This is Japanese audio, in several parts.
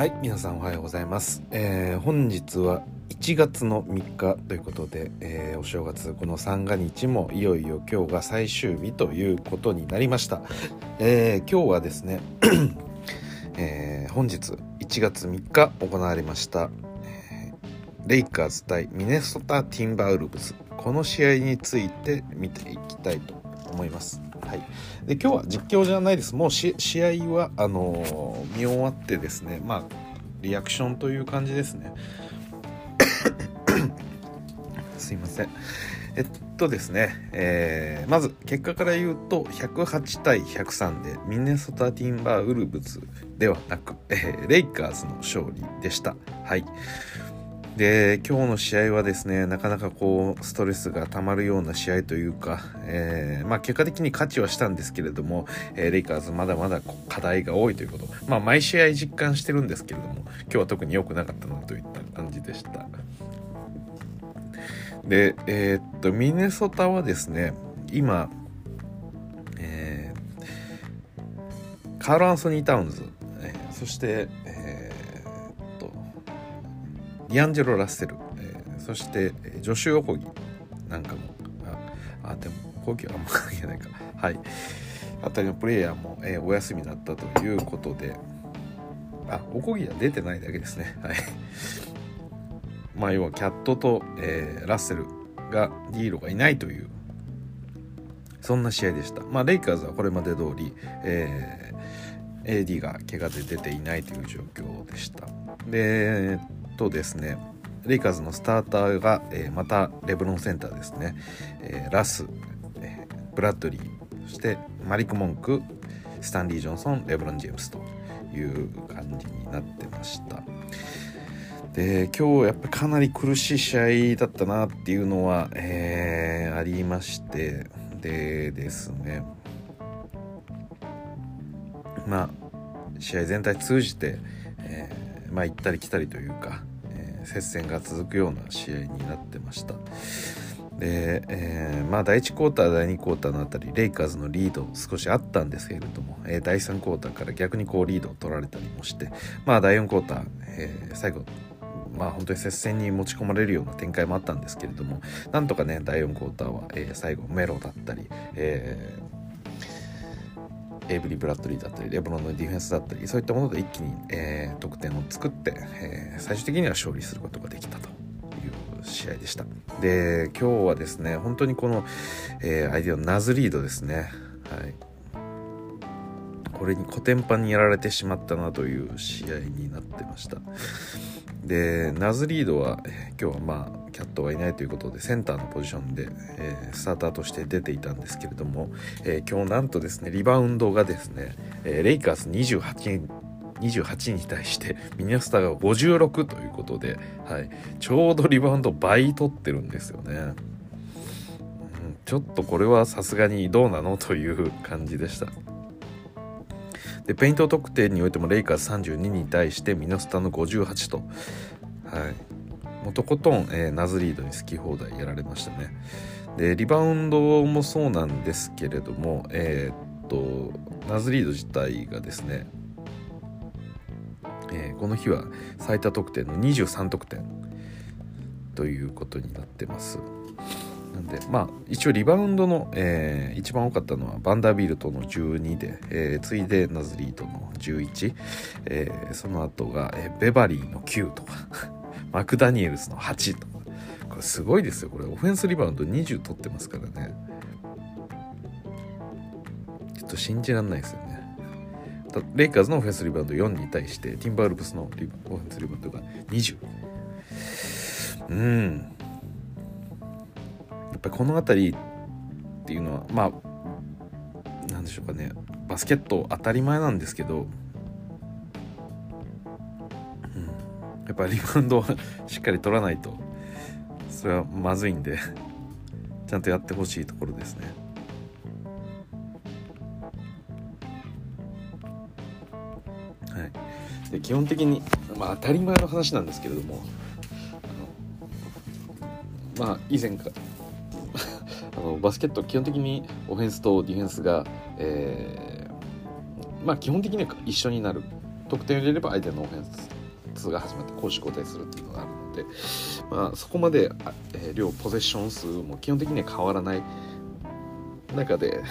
はい皆さんおはようございます、えー本日は1月の3日ということで、えーお正月この三が日もいよいよ今日が最終日ということになりました、えー今日はですね、えー本日1月3日行われました、えレイカーズ対ミネソタ・ティンバウルブズ。この試合について見ていきたいと思います。はい、で今日は実況じゃないです。もう試合はあのー見終わってですねまあリアクションという感じですね。すいません。えっとですね、えーまず結果から言うと108対103でミネソタ・ティンバーウルブズではなく、えーレイカーズの勝利でした。はい。で今日の試合はですねなかなかこうストレスがたまるような試合というか、えーまあ、結果的に勝ちはしたんですけれども、えーレイカーズまだまだ課題が多いということ、まあ、毎試合実感してるんですけれども今日は特に良くなかったなといった感じでした。でえーっとミネソタはですね今、えカール・アンソニー・タウンズ、えそしてディアンジェロ・ラッセル、えーそしてジョシュ・オコギなんかも。ああでもコギはあんま関係ないか。はい。あたりのプレイヤーも、えーお休みだったということで。あオコギは出てないだけですね。はい。まあ要はキャットと、えーラッセルがディーロがいないというそんな試合でした。まあレイカーズはこれまで通り、えー AD が怪我で出ていないという状況でした。でえーっとですねレイカーズのスターターが、えーまたレブロンセンターですね、えーラス、えーブラッドリーそしてマリック・モンクスタンリー・ジョンソンレブロン・ジェームスという感じになってました。で今日やっぱりかなり苦しい試合だったなっていうのは、えーありましてでですね。まあ試合全体通じて、えーまあ行ったり来たりというか、接戦が続くような試合になってました。で、えーまあ第1クォーター第2クォーターのあたりレイカーズのリード少しあったんですけれども、えー第3クォーターから逆にこうリードを取られたりもしてまあ第4クォーター、えー最後まあ本当に接戦に持ち込まれるような展開もあったんですけれどもなんとかね第4クォーターは、えー最後メロだったり、えエイブリー・ブラッドリーだったりレブロンのディフェンスだったりそういったもので一気に、えー得点を作って、えー最終的には勝利することができたという試合でした。で今日はですね本当にこの、えー相手のナズリードですね。はい。これにコテンパンにやられてしまったなという試合になってましたでナズリードは今日はまあキャットがいないということでセンターのポジションで、えースターターとして出ていたんですけれども、えー今日なんとですねリバウンドがですね、えーレイカーズ28 28に対してミネソターが56ということで、はい、ちょうどリバウンド倍取ってるんですよね。ちょっとこれはさすがにどうなのという感じでした。でペイント得点においてもレイカーズ32に対してミネソタの58と、はい、もとことん、えーナズリードに好き放題やられましたね。でリバウンドもそうなんですけれども、えーっとナズリード自体がですね、えーこの日は最多得点の23得点ということになってます。なんでまあ一応リバウンドの、えー一番多かったのはバンダービルトの12で、えー次いでナズリードの11、えーその後が、えーベバリーの9とか マクダニエルズの8とか。これすごいですよ。これオフェンスリバウンド20取ってますからね。ちょっと信じらんないですよね。レイカーズのオフェンスリバウンド4に対してティンバールブスのオフェンスリバウンドが20うん。っぱりこの辺りっていうのはまあなんでしょうかね。バスケット当たり前なんですけど、うん、やっぱりリバウンドを しっかり取らないとそれはまずいんでちゃんとやってほしいところですね。はい、で基本的に、まあ、当たり前の話なんですけれどもまあ以前からあのバスケット基本的にオフェンスとディフェンスが、えーまあ基本的には一緒になる得点を入れれば相手のオフェンスが始まって攻守交代するっていうのがあるので、まあ、そこまで、えー、両ポゼッション数も基本的には変わらない中で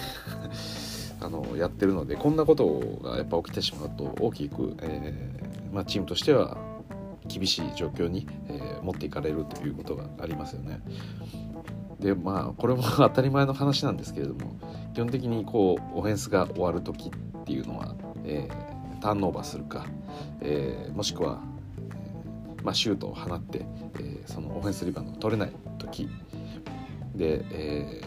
あのやってるのでこんなことがやっぱ起きてしまうと大きく、えーまあ、チームとしては厳しい状況に、え、持っていかれるということがありますよね。でまあこれも 当たり前の話なんですけれども基本的にこうオフェンスが終わる時っていうのは、えー、ターンオーバーするか、えー、もしくは、えー、まあ、シュートを放って、えそのオフェンスリバウンドを取れない時で、え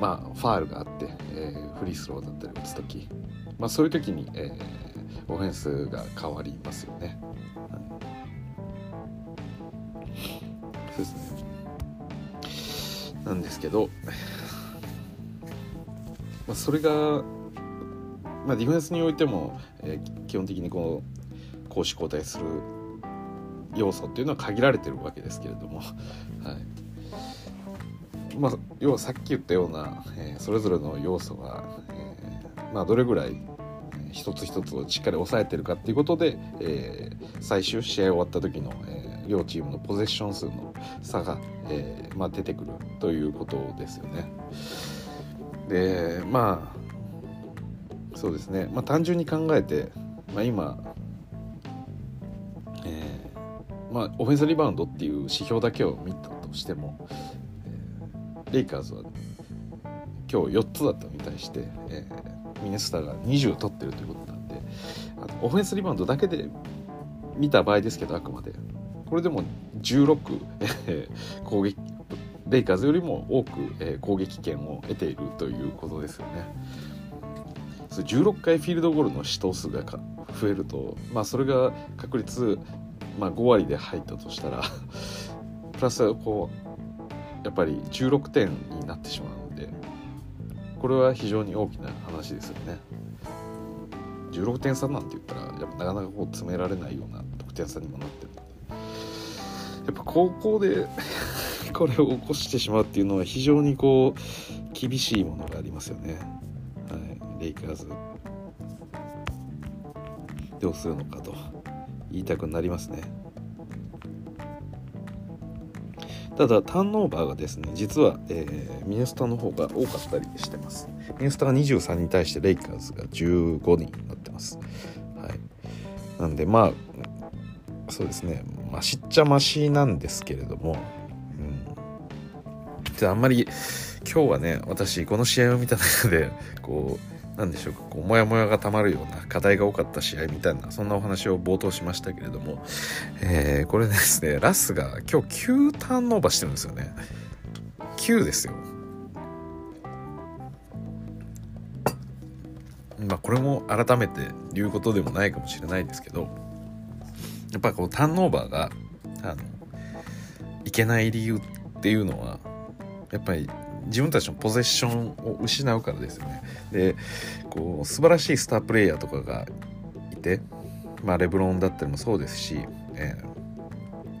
まあ、ファールがあって、えフリースローだったり打つ時、まあ、そういう時に、えオフェンスが変わりますよね。そうですねなんですけど、まあ、それが、まあ、ディフェンスにおいても、えー、基本的にこの攻守交代する要素っていうのは限られてるわけですけれども、はい。まあ、要はさっき言ったような、えー、それぞれの要素が、えー、まあ、どれぐらい一つ一つをしっかり抑えてるかっていうことで、えー、最終試合終わった時の、えー、両チームのポゼッション数の差が、えーまあ、出てくるということですよね。でまあそうですね、まあ、単純に考えて、まあ、今、えーまあ、オフェンスリバウンドっていう指標だけを見たとしても、えー、レイカーズは今日4つだったのに対して、えー、ミネスターが20取ってるということなんであのオフェンスリバウンドだけで見た場合ですけどあくまでこれでも16、え攻撃レイカーズよりも多く、え攻撃権を得ているということですよね。16回フィールドゴールの試投数が増えると、まあ、それが確率、まあ、5割で入ったとしたら プラスこうやっぱり16点になってしまうのでこれは非常に大きな話ですよね16点差なんて言ったらやっぱなかなかこう詰められないような得点差にもなってるやっぱ高校で これを起こしてしまうっていうのは非常にこう厳しいものがありますよね、はい、レイカーズ。どうするのかと。言いたくなりますね。ただターンオーバーがですね実は、えー、ミネスタの方が多かったりしてます。ミネスタが23に対してレイカーズが15人になってます。はい。なんでまあそうですね。ましっちゃましなんですけれども、うん、じゃああんまり今日はね私この試合を見た中でこう何でしょうかこうモヤモヤがたまるような課題が多かった試合みたいなそんなお話を冒頭しましたけれども、えー、これですねラスが今日9ターンオーバーしてるんですよね。9ですよ。まあこれも改めて言うことでもないかもしれないですけどやっぱこうターンオーバーがあのいけない理由っていうのはやっぱり自分たちのポゼッションを失うからですよね。でこう素晴らしいスタープレイヤーとかがいて、まあ、レブロンだったりもそうですし、え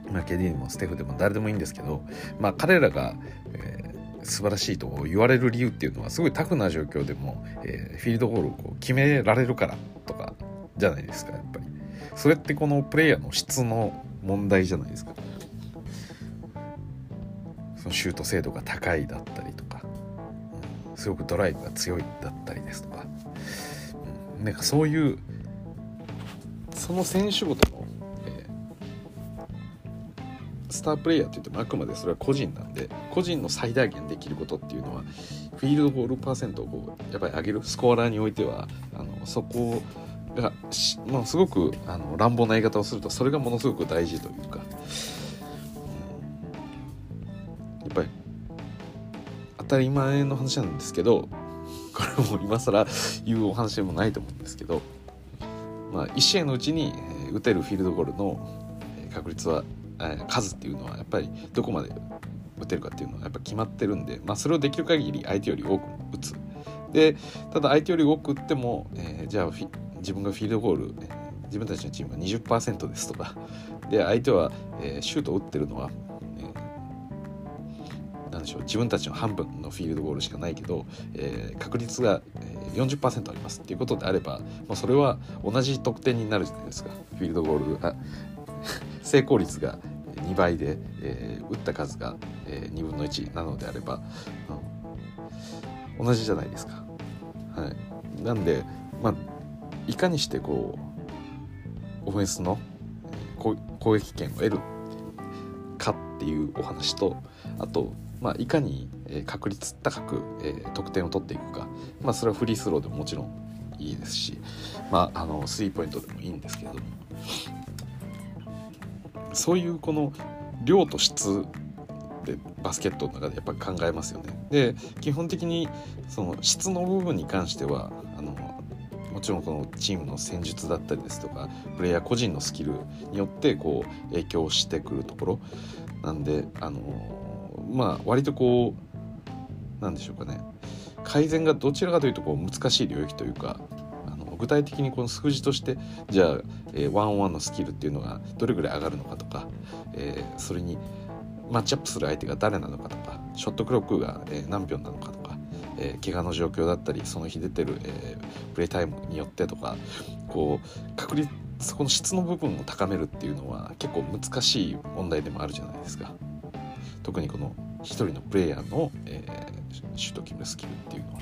ーまあ、ケディでもステフでも誰でもいいんですけど、まあ、彼らが、えー、素晴らしいと言われる理由っていうのはすごいタフな状況でも、えー、フィールドゴールをこう決められるからとかじゃないですかやっぱり。それってこのプレイヤーの質の問題じゃないですか。そのシュート精度が高いだったりとか、うん、すごくドライブが強いだったりですとか、うん、なんかそういうその選手ごとの、えー、スタープレイヤーって言ってもあくまでそれは個人なんで個人の最大限できることっていうのはフィールドゴールパーセントをこうやっぱり上げるスコアラーにおいてはあのそこをが、まあ、すごくあの乱暴な言い方をするとそれがものすごく大事というかやっ。ぱり当たり前の話なんですけどこれも今更言うお話でもないと思うんですけど、まあ、1試合のうちに打てるフィールドゴールの確率は数っていうのはやっぱりどこまで打てるかっていうのはやっぱ決まってるんで、まあ、それをできる限り相手より多く打つでただ相手より多く打っても、えー、じゃあ自分がフィールドゴール、自分たちのチームは20%ですとか。で相手は、えー、シュートを打ってるのはでしょう自分たちの半分のフィールドゴールしかないけど、えー、確率が、40%ありますっていうことであれば、まあ、それは同じ得点になるじゃないですか。フィールドゴールあ 成功率が2倍で、えー、打った数が、えー、2分の1なのであれば、うん、同じじゃないですか。はい、なんで、まあ、いかにしてこうオフェンスの攻撃権を得るかっていうお話とあと、まあ、いかに確率高く、え、得点を取っていくか、まあ、それはフリースローでももちろんいいですし、まあ、あのスリーポイントでもいいんですけれどもそういうこの量と質でバスケットの中でやっぱ考えますよね。で基本的にその質の部分に関してはもちろんこのチームの戦術だったりですとかプレイヤー個人のスキルによってこう影響してくるところなんであのまあ割とこうなんでしょうかね。改善がどちらかというとこう難しい領域というか具体的にこの数字としてじゃあ、えー、ワンオンワンのスキルっていうのがどれぐらい上がるのかとか、えー、それにマッチアップする相手が誰なのかとかショットクロックが、えー、何秒なのかとか、えー、怪我の状況だったりその日出てる、えー、プレイタイムによってとかこう確率そこの質の部分を高めるっていうのは結構難しい問題でもあるじゃないですか。特にこの一人のプレイヤーの、えー、シュート決めるスキルっていうのは。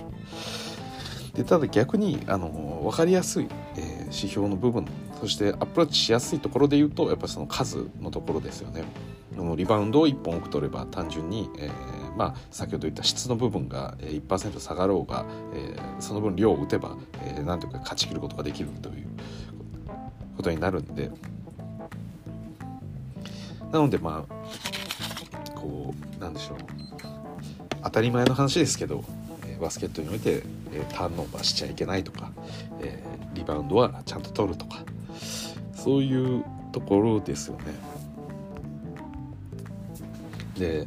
でただ逆にあの分かりやすい、えー、指標の部分そしてアプローチしやすいところで言うとやっぱりその数のところですよね。のリバウンドを1本多く取れば単純に、えー、まあ、先ほど言った質の部分が1%下がろうが、えー、その分量を打てば、えー、なんというか勝ち切ることができるということになるんでなのでまあこうなんでしょう当たり前の話ですけどえバスケットにおいて、えターンオーバーしちゃいけないとか、えー、リバウンドはちゃんと取るとかそういうところですよね。で、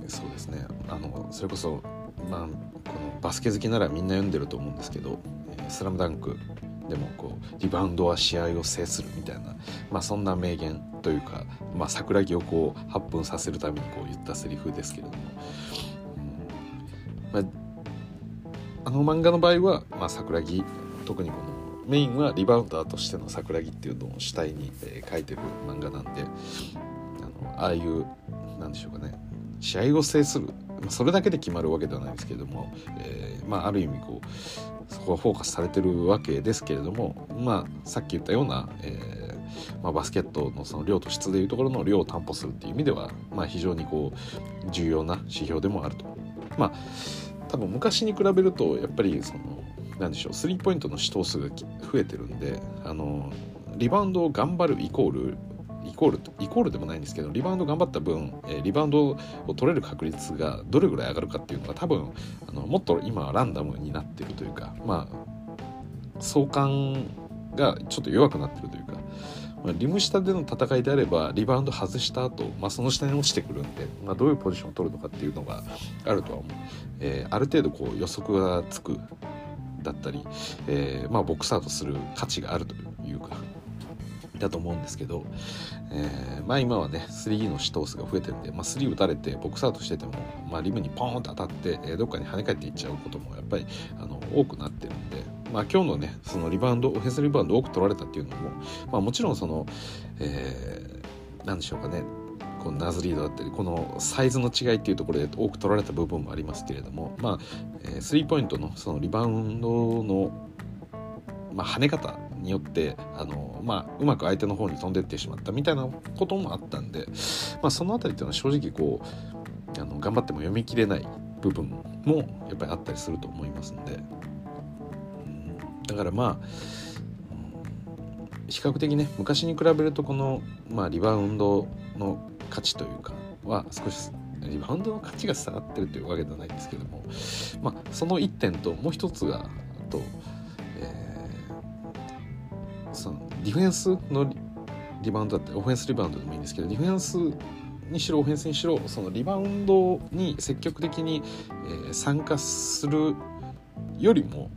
うん、そうですねあのそれこそ、まあ、このバスケ好きならみんな読んでると思うんですけど「スラムダンクでもこうリバウンドは試合を制するみたいな、まあ、そんな名言というか、まあ、桜木をこう発奮させるためにこう言ったセリフですけれども、うんまあ、あの漫画の場合は、まあ、桜木特にこのメインはリバウンダーとしての桜木っていうのを主体に、えー、書いてる漫画なんであのああいうなんでしょうかね試合を制するまあそれだけで決まるわけではないですけれども、えー、まあ、ある意味こうそこはフォーカスされてるわけですけれども、まあ、さっき言ったような、えー、まあ、バスケットのその量と質でいうところの量を担保するっていう意味では、まあ、非常にこう重要な指標でもあると。まあ多分昔に比べるとやっぱりその何でしょうスリーポイントの試投数が増えてるんであのリバウンドを頑張るイコールイコールイコールでもないんですけどリバウンド頑張った分、え、リバウンドを取れる確率がどれぐらい上がるかっていうのが多分あのもっと今はランダムになってるというかまあ相関がちょっと弱くなってるというか、まあ、リム下での戦いであればリバウンド外した後、まあその下に落ちてくるんで、まあ、どういうポジションを取るのかっていうのがあるとは思う、えー、ある程度こう予測がつくだったり、えー、まあボックスアウトする価値があるというかだと思うんですけど、えー、まあ今はね 3D の試投数が増えてるんで、まあ、3打たれてボックスアウトしてても、まあ、リムにポーンと当たって、え、どっかに跳ね返っていっちゃうこともやっぱりあの多くなってるんで、まあ、今日のねそのリバウンドオフェンスリバウンド多く取られたっていうのも、まあ、もちろんその、えー、なんでしょうかねこのナズリードだったりこのサイズの違いっていうところで多く取られた部分もありますけれどもまあ、スリーポイントのそのリバウンドの、まあ、跳ね方によってあの、まあ、うまく相手の方に飛んでってしまったみたいなこともあったんで、まあ、その辺りっていうのは正直こうあの頑張っても読み切れない部分もやっぱりあったりすると思いますんで、うん、だからまあ比較的ね昔に比べるとこの、まあ、リバウンドの価値というかは少しリバウンドの価値が下がってるというわけではないんですけども、まあ、その1点ともう一つがとそのディフェンスのリバウンドだったりオフェンスリバウンドでもいいんですけどディフェンスにしろオフェンスにしろそのリバウンドに積極的に、えー、参加するよりも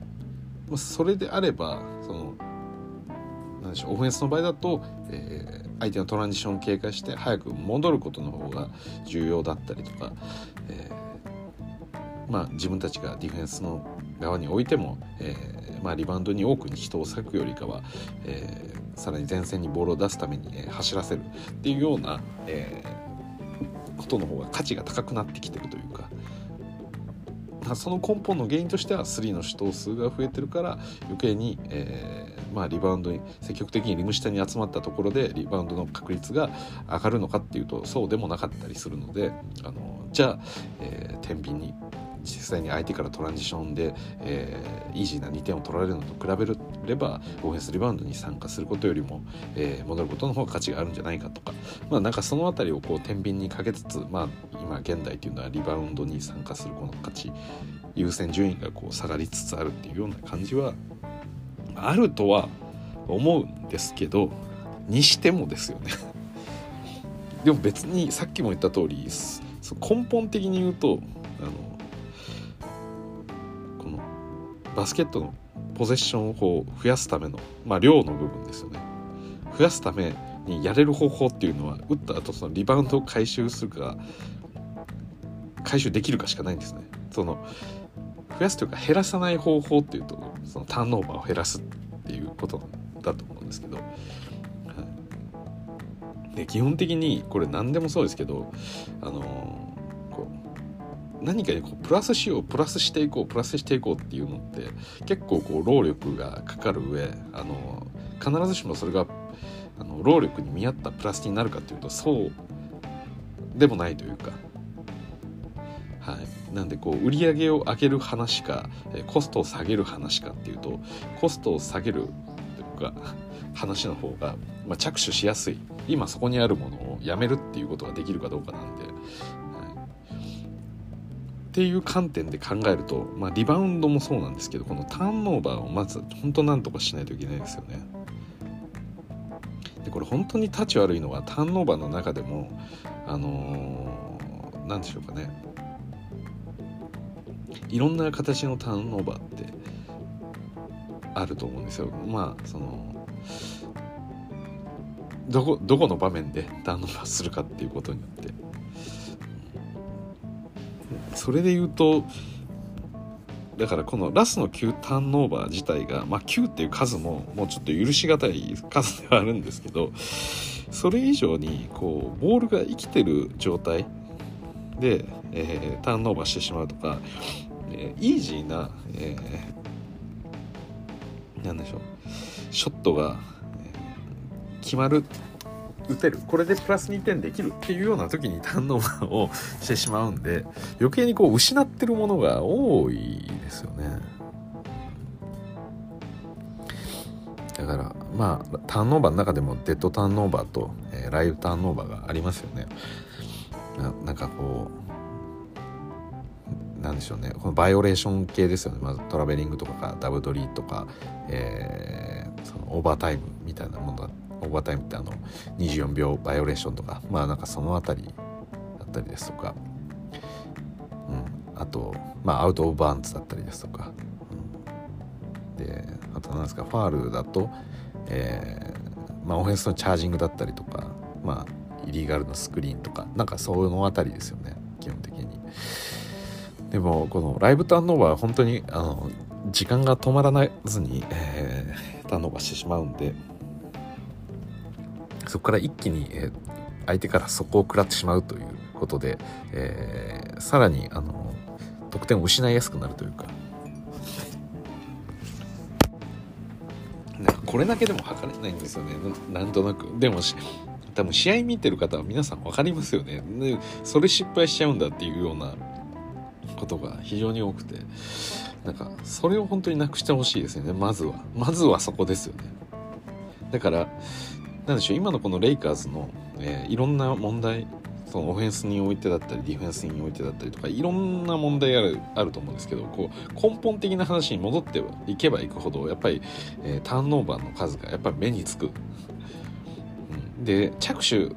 まあそれであればそのなんでしょうオフェンスの場合だと、えー、相手のトランジションを警戒して早く戻ることの方が重要だったりとか、えまあ、自分たちがディフェンスの側に置いても、えー、まあ、リバウンドに多くに人を割くよりかは、えー、さらに前線にボールを出すために、え走らせるっていうような、えことの方が価値が高くなってきてるというか。その根本の原因としては3の主投数が増えてるから余計に、えー、まあ、リバウンドに積極的にリム下に集まったところでリバウンドの確率が上がるのかっていうとそうでもなかったりするのであのじゃあ、えー、天秤に実際に相手からトランジションで、えー、イージーな2点を取られるのと比べればオフェンスリバウンドに参加することよりも、えー、戻ることの方が価値があるんじゃないかとか。まあなんかその辺りをこう天秤にかけつつまあ今現代というのはリバウンドに参加するこの価値優先順位がこう下がりつつあるっていうような感じはあるとは思うんですけどにしてもですよね。でも別にさっきも言った通り根本的に言うとあのこのバスケットのポゼッションをこう増やすための、まあ、量の部分ですよね。増やすためにやれる方法っていうのは打った後そのリバウンドを回収するか回収できるかしかないんですね。その増やすというか減らさない方法っていうとそのターンオーバーを減らすっていうことだと思うんですけど、はい、で基本的にこれ何でもそうですけどあのこう何かにこうプラスしようプラスしていこうプラスしていこうっていうのって結構こう労力がかかる上あの必ずしもそれがあの労力に見合ったプラスになるかっていうとそうでもないというか。はい、なんでこう売り上げを上げる話かコストを下げる話かっていうとコストを下げるというか話の方が、まあ、着手しやすい。今そこにあるものをやめるっていうことができるかどうかなんで、はい、っていう観点で考えると、まあ、リバウンドもそうなんですけどこのターンオーバーをまず本当なんとかしないといけないですよね。でこれ本当に立ち悪いのはターンオーバーの中でもあのー、何でしょうかね。いろんな形のターンオーバーってあると思うんですよ。まあそのどこどこの場面でターンオーバーするかっていうことによってそれで言うとだからこのラスの9ターンオーバー自体が、まあ、9っていう数ももうちょっと許し難い数ではあるんですけどそれ以上にこうボールが生きてる状態で、えー、ターンオーバーしてしまうとかえー、イージーな、えー、なんでしょう。ショットが、えー、決まる。打てる。これでプラス2点できるっていうような時にターンオーバーをしてしまうんで余計にこう失ってるものが多いですよね。だからまあターンオーバーの中でもデッドターンオーバーと、えー、ライブターンオーバーがありますよね。ななんかこうなんでしょうね。このバイオレーション系ですよね、まずトラベリングとかダブドリとか、えー、そのオーバータイムみたいなものだ。オーバータイムってあの24秒バイオレーションとか。まあなんかその辺りだったりですとか、うん、あとまあ out of bounds だったりですとか、うん、であと何ですかファールだと、えー、まあオフェンスのチャージングだったりとかまあイリーガルのスクリーンとか。なんかそういうの辺りですよね。基本的に。でもこのライブターンオーバーは本当にあの時間が止まらずに、えー、ターンオーバーしてしまうんでそこから一気に、えー、相手から底を食らってしまうということで、えー、さらにあの得点を失いやすくなるというか。なんかこれだけでも測れないんですよね。なんとなく。でも多分試合見てる方は皆さん分かりますよねそれ失敗しちゃうんだっていうようなことが非常に多くてなんかそれを本当になくしてほしいですよね。まずは。まずはそこですよね。だからなんでしょう。今のこのレイカーズの、えー、いろんな問題そのオフェンスにおいてだったりディフェンスにおいてだったりとかいろんな問題があるあると思うんですけどこう根本的な話に戻っていけばいくほどやっぱり、えー、ターンオーバーの数がやっぱり目につく。うん、で着手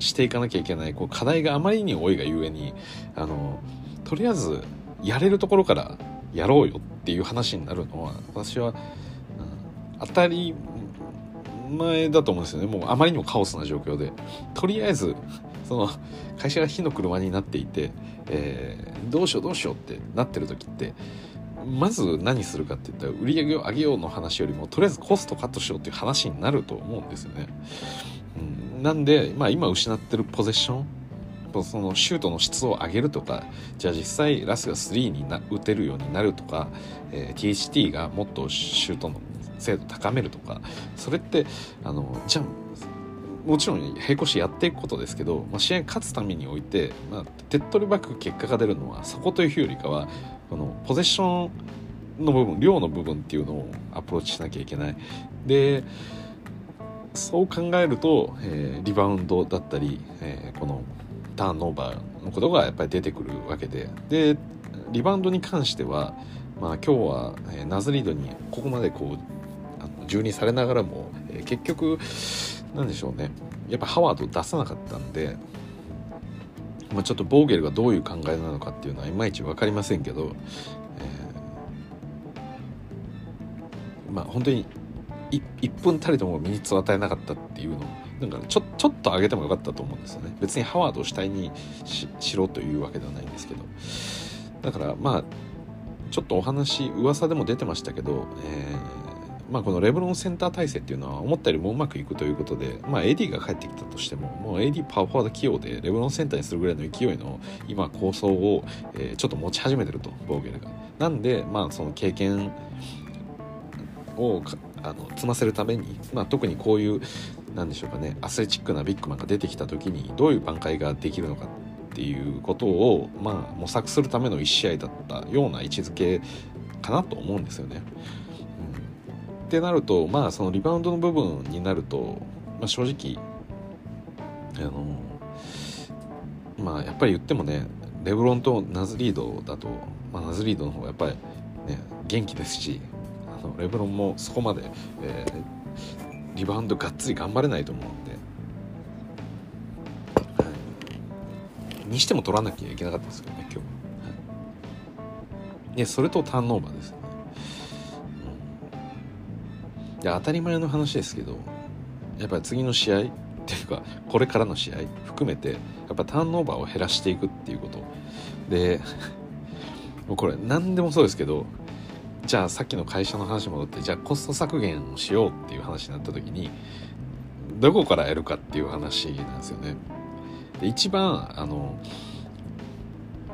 していかなきゃいけないこう課題があまりに多いがゆえにあのとりあえずやれるところからやろうよっていう話になるのは私は、うん、当たり前だと思うんですよね。もうあまりにもカオスな状況で。とりあえずその会社が火の車になっていて、えー、どうしようどうしようってなってる時ってまず何するかって言ったら売り上げを上げようの話よりもとりあえずコストカットしようっていう話になると思うんですよね。うん、なんで、まあ、今失ってるポゼッションそのシュートの質を上げるとかじゃあ実際ラスが3にな打てるようになるとか、えー、THT がもっとシュートの精度高めるとかそれってあのじゃあもちろん並行してやっていくことですけど、まあ、試合勝つためにおいて、まあ、手っ取り早く結果が出るのはそこというよりかはこのポゼッションの部分量の部分っていうのをアプローチしなきゃいけない。でそう考えると、えー、リバウンドだったり、えー、このターンオーバーのことがやっぱり出てくるわけで。でリバウンドに関しては、まあ、今日は、え、ナズリードにここまでこうあの蹂躙されながらも、え、結局なんでしょうね。やっぱハワード出さなかったんで、まあ、ちょっとボーゲルがどういう考えなのかっていうのはいまいち分かりませんけど、えー、まあ本当に 1, 1分たりともミニッツを与えなかったっていうのをなんかちょちょっと上げてもよかったと思うんですよね別にハワードを主体にしろというわけではないんですけどだからまあちょっとお話噂でも出てましたけど、えー、まあ、このレブロンセンター体制っていうのは思ったよりもうまくいくということで、まあ、AD が帰ってきたとしてももう AD パワーフォワード起用でレブロンセンターにするぐらいの勢いの今構想を、えー、ちょっと持ち始めてるとボーゲルが。なんでまあその経験をあの積ませるために、まあ、特にこういうなんでしょうかねアスレチックなビッグマンが出てきた時にどういう挽回ができるのかっていうことを、まあ、模索するための1試合だったような位置づけかなと思うんですよね。うん、ってなるとまあそのリバウンドの部分になると、まあ、正直あのまあやっぱり言ってもねレブロンとナズリードだと、まあ、ナズリードの方がやっぱりね元気ですしあのレブロンもそこまで、えー、リバウンドがっつり頑張れないと思うんで、はい、にしても取らなきゃいけなかったですよね今日。は、はい、それとターンオーバーですよね、うん、で当たり前の話ですけどやっぱり次の試合っていうかこれからの試合含めてやっぱターンオーバーを減らしていくっていうこと。で もうこれ何でもそうですけどじゃあさっきの会社の話戻ってじゃあコスト削減をしようっていう話になった時にどこからやるかっていう話なんですよね。で一番あの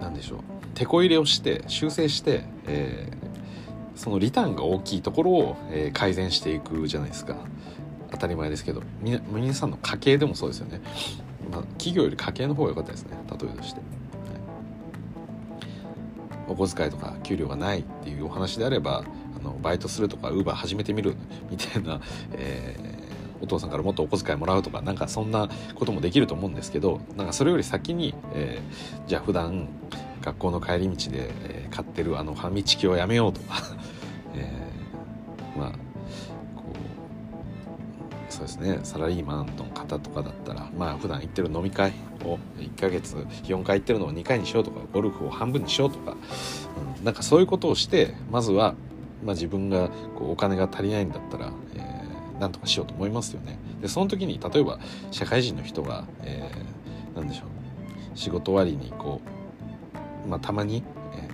何でしょう手こ入れをして修正して、えー、そのリターンが大きいところを、えー、改善していくじゃないですか当たり前ですけど皆さんの家計でもそうですよね、まあ、企業より家計の方が良かったですね例えとして。お小遣いとか給料がないっていうお話であればあのバイトするとかウーバー始めてみるみたいな、えー、お父さんからもっとお小遣いもらうとかなんかそんなこともできると思うんですけどなんかそれより先に、えー、じゃあ普段学校の帰り道で、え、買ってるあのファミチキをやめようとか、えー、まあそうですねサラリーマンの方とかだったらまあ普段行ってる飲み会を1ヶ月4回行ってるのを2回にしようとかゴルフを半分にしようとか、うん、なんかそういうことをしてまずは、まあ、自分がこうお金が足りないんだったら、えー、なんとかしようと思いますよね。でその時に例えば社会人の人が、えー、何でしょう仕事終わりにこう、まあ、たまに、え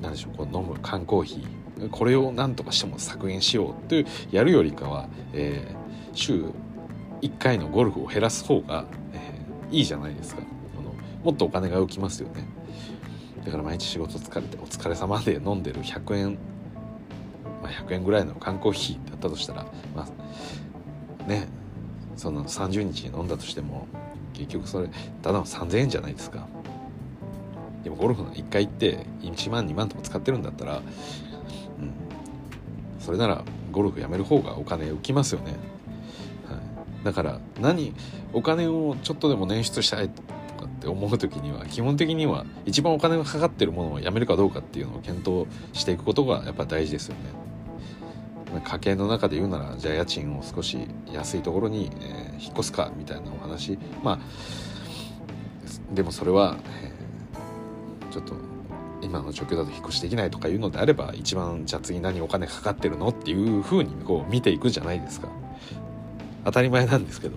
ー、何でしょうこう飲む缶コーヒーこれを何とかしても削減しようってやるよりかは、えー、週1回のゴルフを減らす方が、えー、いいじゃないですか。あのもっとお金が浮きますよね。だから毎日仕事疲れてお疲れ様で飲んでる100円、まあ、100円ぐらいの缶コーヒーだったとしたらまあねその30日に飲んだとしても結局それただの3000円じゃないですか。でもゴルフの1回行って1万2万とか使ってるんだったら、それならゴルフやめる方がお金浮きますよね。はい。だから何お金をちょっとでも捻出したいとかって思う時には基本的には一番お金がかかってるものをやめるかどうかっていうのを検討していくことがやっぱ大事ですよね。家計の中で言うならじゃあ家賃を少し安いところに、えー、引っ越すかみたいなお話。まあでもそれは、えー、ちょっと今の状況だと引っ越しできないとかいうのであれば一番じゃあ次何お金かかってるのっていうふうにこう見ていくじゃないですか。当たり前なんですけど。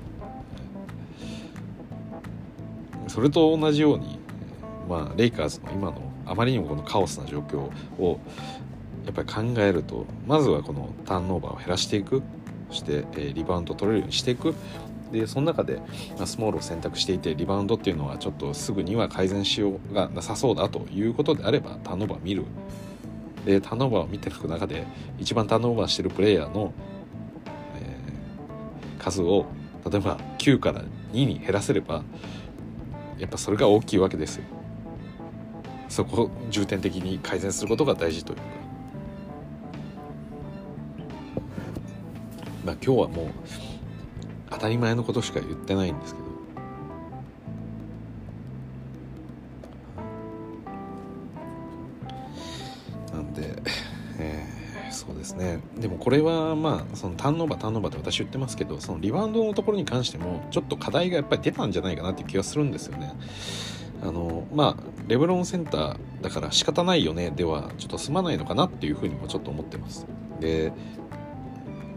それと同じように、まあ、レイカーズの今のあまりにもこのカオスな状況をやっぱり考えるとまずはこのターンオーバーを減らしていく。そして、えリバウンド取れるようにしていく。でその中で、スモールを選択していてリバウンドっていうのはちょっとすぐには改善しようがなさそうだということであればターンオーバー見る。でターンオーバーを見ていく中で一番ターンオーバーしてるプレイヤーの、えー、数を例えば9から2に減らせればやっぱそれが大きいわけですよ。そこを重点的に改善することが大事というか。まあ今日はもう当たり前のことしか言ってないんですけど。なんで、えー、そうですね。でもこれはまあそのターンオーバーターンオーバーって私言ってますけどそのリバウンドのところに関してもちょっと課題がやっぱり出たんじゃないかなっていう気がするんですよね。あのまあレブロンセンターだから仕方ないよねではちょっと済まないのかなっていうふうにもちょっと思ってます。で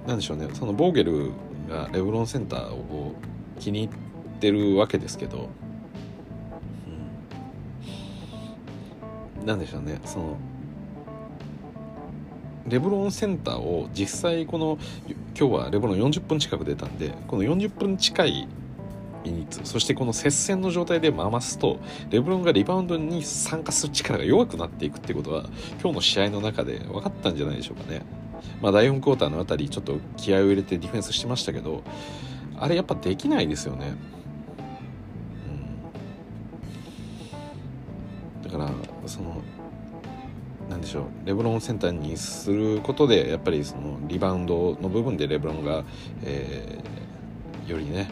なんでしょうね。そのボーゲルがレブロンセンターを気に入ってるわけですけど、うん、なんでしょうねそのレブロンセンターを実際この今日はレブロン40分近く出たんでこの40分近いミニッツそしてこの接戦の状態で回すとレブロンがリバウンドに参加する力が弱くなっていくってことは今日の試合の中で分かったんじゃないでしょうかね。まあ、第4クォーターのあたりちょっと気合を入れてディフェンスしてましたけどあれやっぱできないですよね。うん、だからそのなんでしょうレブロンセンターにすることでやっぱりそのリバウンドの部分でレブロンが、えー、よりね、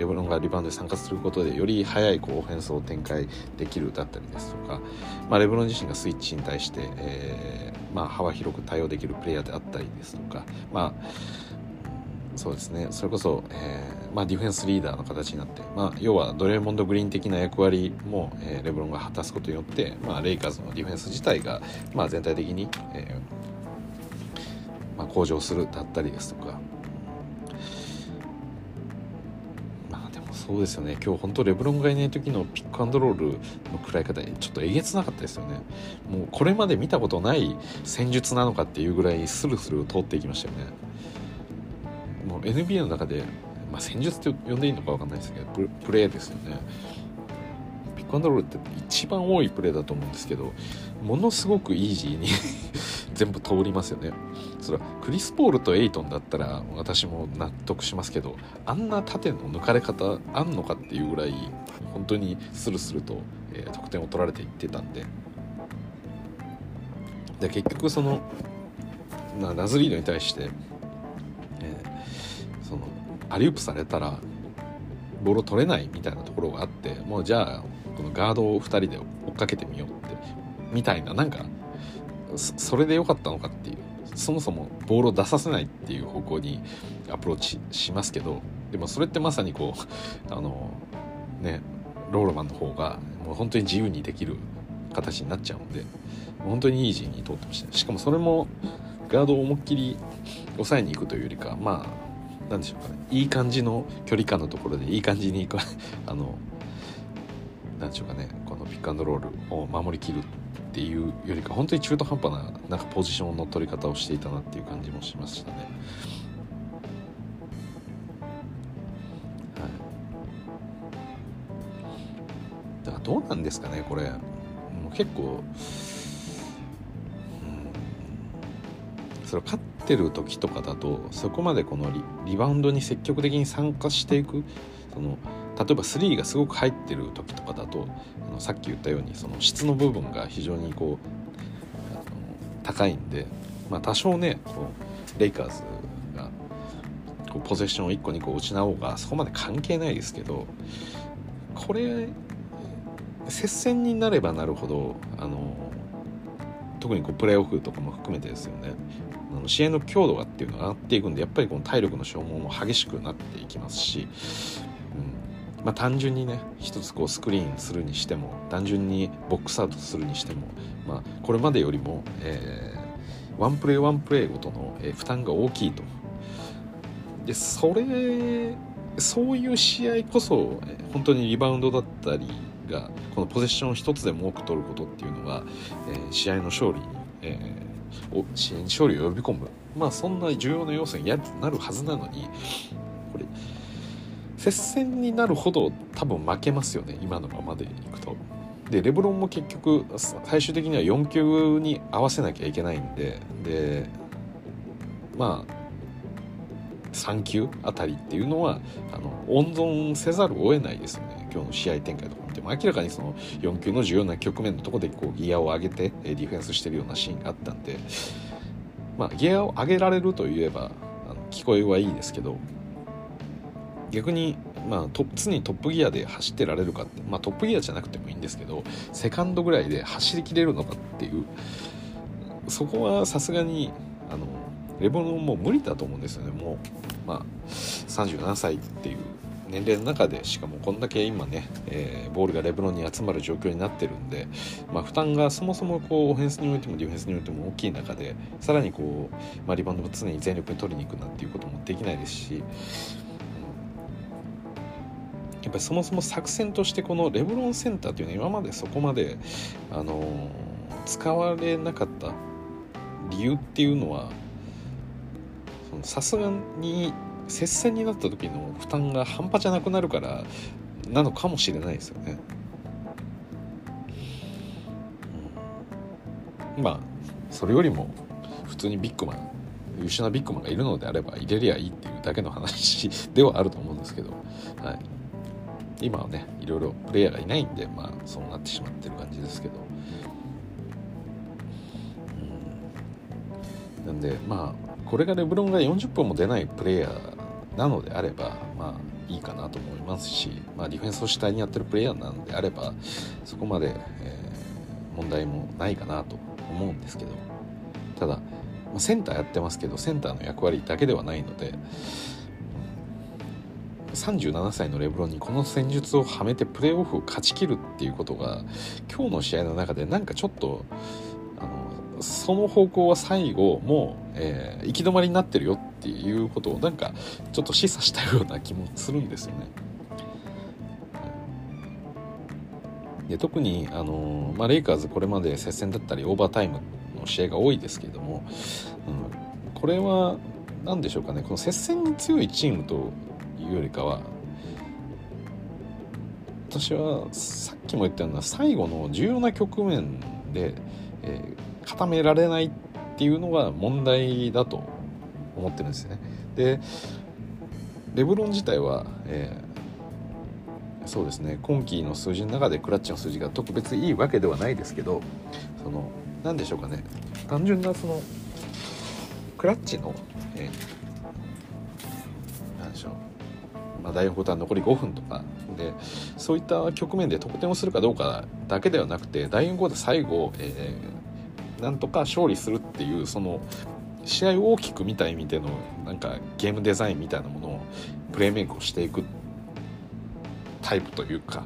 レブロンがリバウンドに参加することでより速いこうオフェンスを展開できるだったりですとか、まあ、レブロン自身がスイッチに対して、えーまあ、幅広く対応できるプレイヤーであったりですとか、まあ、そうですね。それこそ、えーまあ、ディフェンスリーダーの形になって、まあ、要はドレーモンド・グリーン的な役割も、えー、レブロンが果たすことによって、まあ、レイカーズのディフェンス自体が、まあ、全体的に、えーまあ、向上するだったりですとかそうですよね。今日本当レブロンがいない時のピックアンドロールの食らい方ちょっとえげつなかったですよね。もうこれまで見たことない戦術なのかっていうぐらいスルスル通っていきましたよね。もう NBA の中で、まあ、戦術って呼んでいいのか分かんないですけどプレーですよね。ピックアンドロールって一番多いプレーだと思うんですけどものすごくイージーに 全部通りますよね。それはクリス・ポールとエイトンだったら私も納得しますけどあんな縦の抜かれ方あんのかっていうぐらい本当にスルスルと、えー、得点を取られていってたんで。で結局そのなナズリードに対してそのアリウープされたらボールを取れないみたいなところがあってもうじゃあこのガードを2人で追っかけてみようってみたいななんかそれで良かったのかっていう。そもそもボールを出させないっていう方向にアプローチしますけどでもそれってまさにこう あのねロールマンの方がもう本当に自由にできる形になっちゃうんで本当にイージーに通ってました。しかもそれもガードを思いっきり抑えに行くというよりかまあ何でしょうかね。いい感じの距離感のところでいい感じに あの何でしょうかね。このピックアンドロールを守りきるっっていうよりか本当に中途半端ななんかポジションの取り方をしていたなっていう感じもしましたね。はい、だからどうなんですかねこれ。もう結構うん。それ勝ってる時とかだとそこまでこのリリバウンドに積極的に参加していくその例えば3がすごく入ってる時とかだとあのさっき言ったようにその質の部分が非常にこうあの高いんで、まあ、多少ねこうレイカーズがこうポゼッションを1個2個失おうがそこまで関係ないですけどこれ接戦になればなるほどあの特にこうプレーオフとかも含めてですよね。あの試合の強度がっていうのが上がっていくんでやっぱりこの体力の消耗も激しくなっていきますし、まあ、単純にね一つこうスクリーンするにしても単純にボックスアウトするにしても、まあ、これまでよりも、えー、ワンプレーワンプレーごとの、えー、負担が大きいと。でそれそういう試合こそ本当にリバウンドだったりがこのポゼッション一つでも多く取ることっていうのが、えー、試合の勝利に、えー、試合に勝利を呼び込むまあそんな重要な要素になるはずなのにこれ接戦になるほど多分負けますよね今のままでいくと。でレブロンも結局最終的には4球に合わせなきゃいけないんででまあ3球あたりっていうのはあの温存せざるを得ないですよね今日の試合展開とか見ても明らかにその4球の重要な局面のところでこうギアを上げてディフェンスしてるようなシーンがあったんで、まあ、ギアを上げられるといえばあの聞こえはいいですけど逆に、まあ、常にトップギアで走ってられるかって、まあ、トップギアじゃなくてもいいんですけどセカンドぐらいで走りきれるのかっていうそこはさすがにあのレボロンも無理だと思うんですよね。もう、まあ、37歳っていう年齢の中でしかもこんだけ今ね、えー、ボールがレブロンに集まる状況になってるんで、まあ、負担がそもそもこうオフェンスにおいてもディフェンスにおいても大きい中でさらにこう、まあ、リバウンドも常に全力で取りに行くなんていうこともできないですし、やっぱりそもそも作戦としてこのレブロンセンターっていうのは今までそこまで、あのー、使われなかった理由っていうのはさすがに接戦になった時の負担が半端じゃなくなるからなのかもしれないですよね。まあそれよりも普通にビッグマン優秀なビッグマンがいるのであれば入れりゃいいっていうだけの話ではあると思うんですけど、はい、今はねいろいろプレイヤーがいないんでまあそうなってしまってる感じですけど、うん、なんでまあこれがレブロンが40分も出ないプレイヤーなのであればまあいいかなと思いますし、まあ、ディフェンスを主体にやってるプレイヤーなのであればそこまで、えー、問題もないかなと思うんですけど。ただセンターやってますけどセンターの役割だけではないので37歳のレブロンにこの戦術をはめてプレーオフを勝ちきるっていうことが今日の試合の中でなんかちょっとあのその方向は最後もう、えー、行き止まりになってるよっていうことをなんかちょっと示唆したような気もするんですよね。で特に、あのまあ、レイカーズこれまで接戦だったりオーバータイムの試合が多いですけれども、うん、これは何でしょうかねこの接戦に強いチームというよりかは私はさっきも言ったような最後の重要な局面で、えー、固められないっていうのが問題だと思ってるんですね。でレブロン自体は、えー、そうですね今季の数字の中でクラッチの数字が特別いいわけではないですけどその何でしょうかね単純なそのクラッチの、えー、まあ、第4クォーター残り5分とかでそういった局面で得点をするかどうかだけではなくて第4クォーター最後、えー、なんとか勝利するっていうその試合を大きく見た意味でのなんかゲームデザインみたいなものをプレーメイクをしていくタイプというか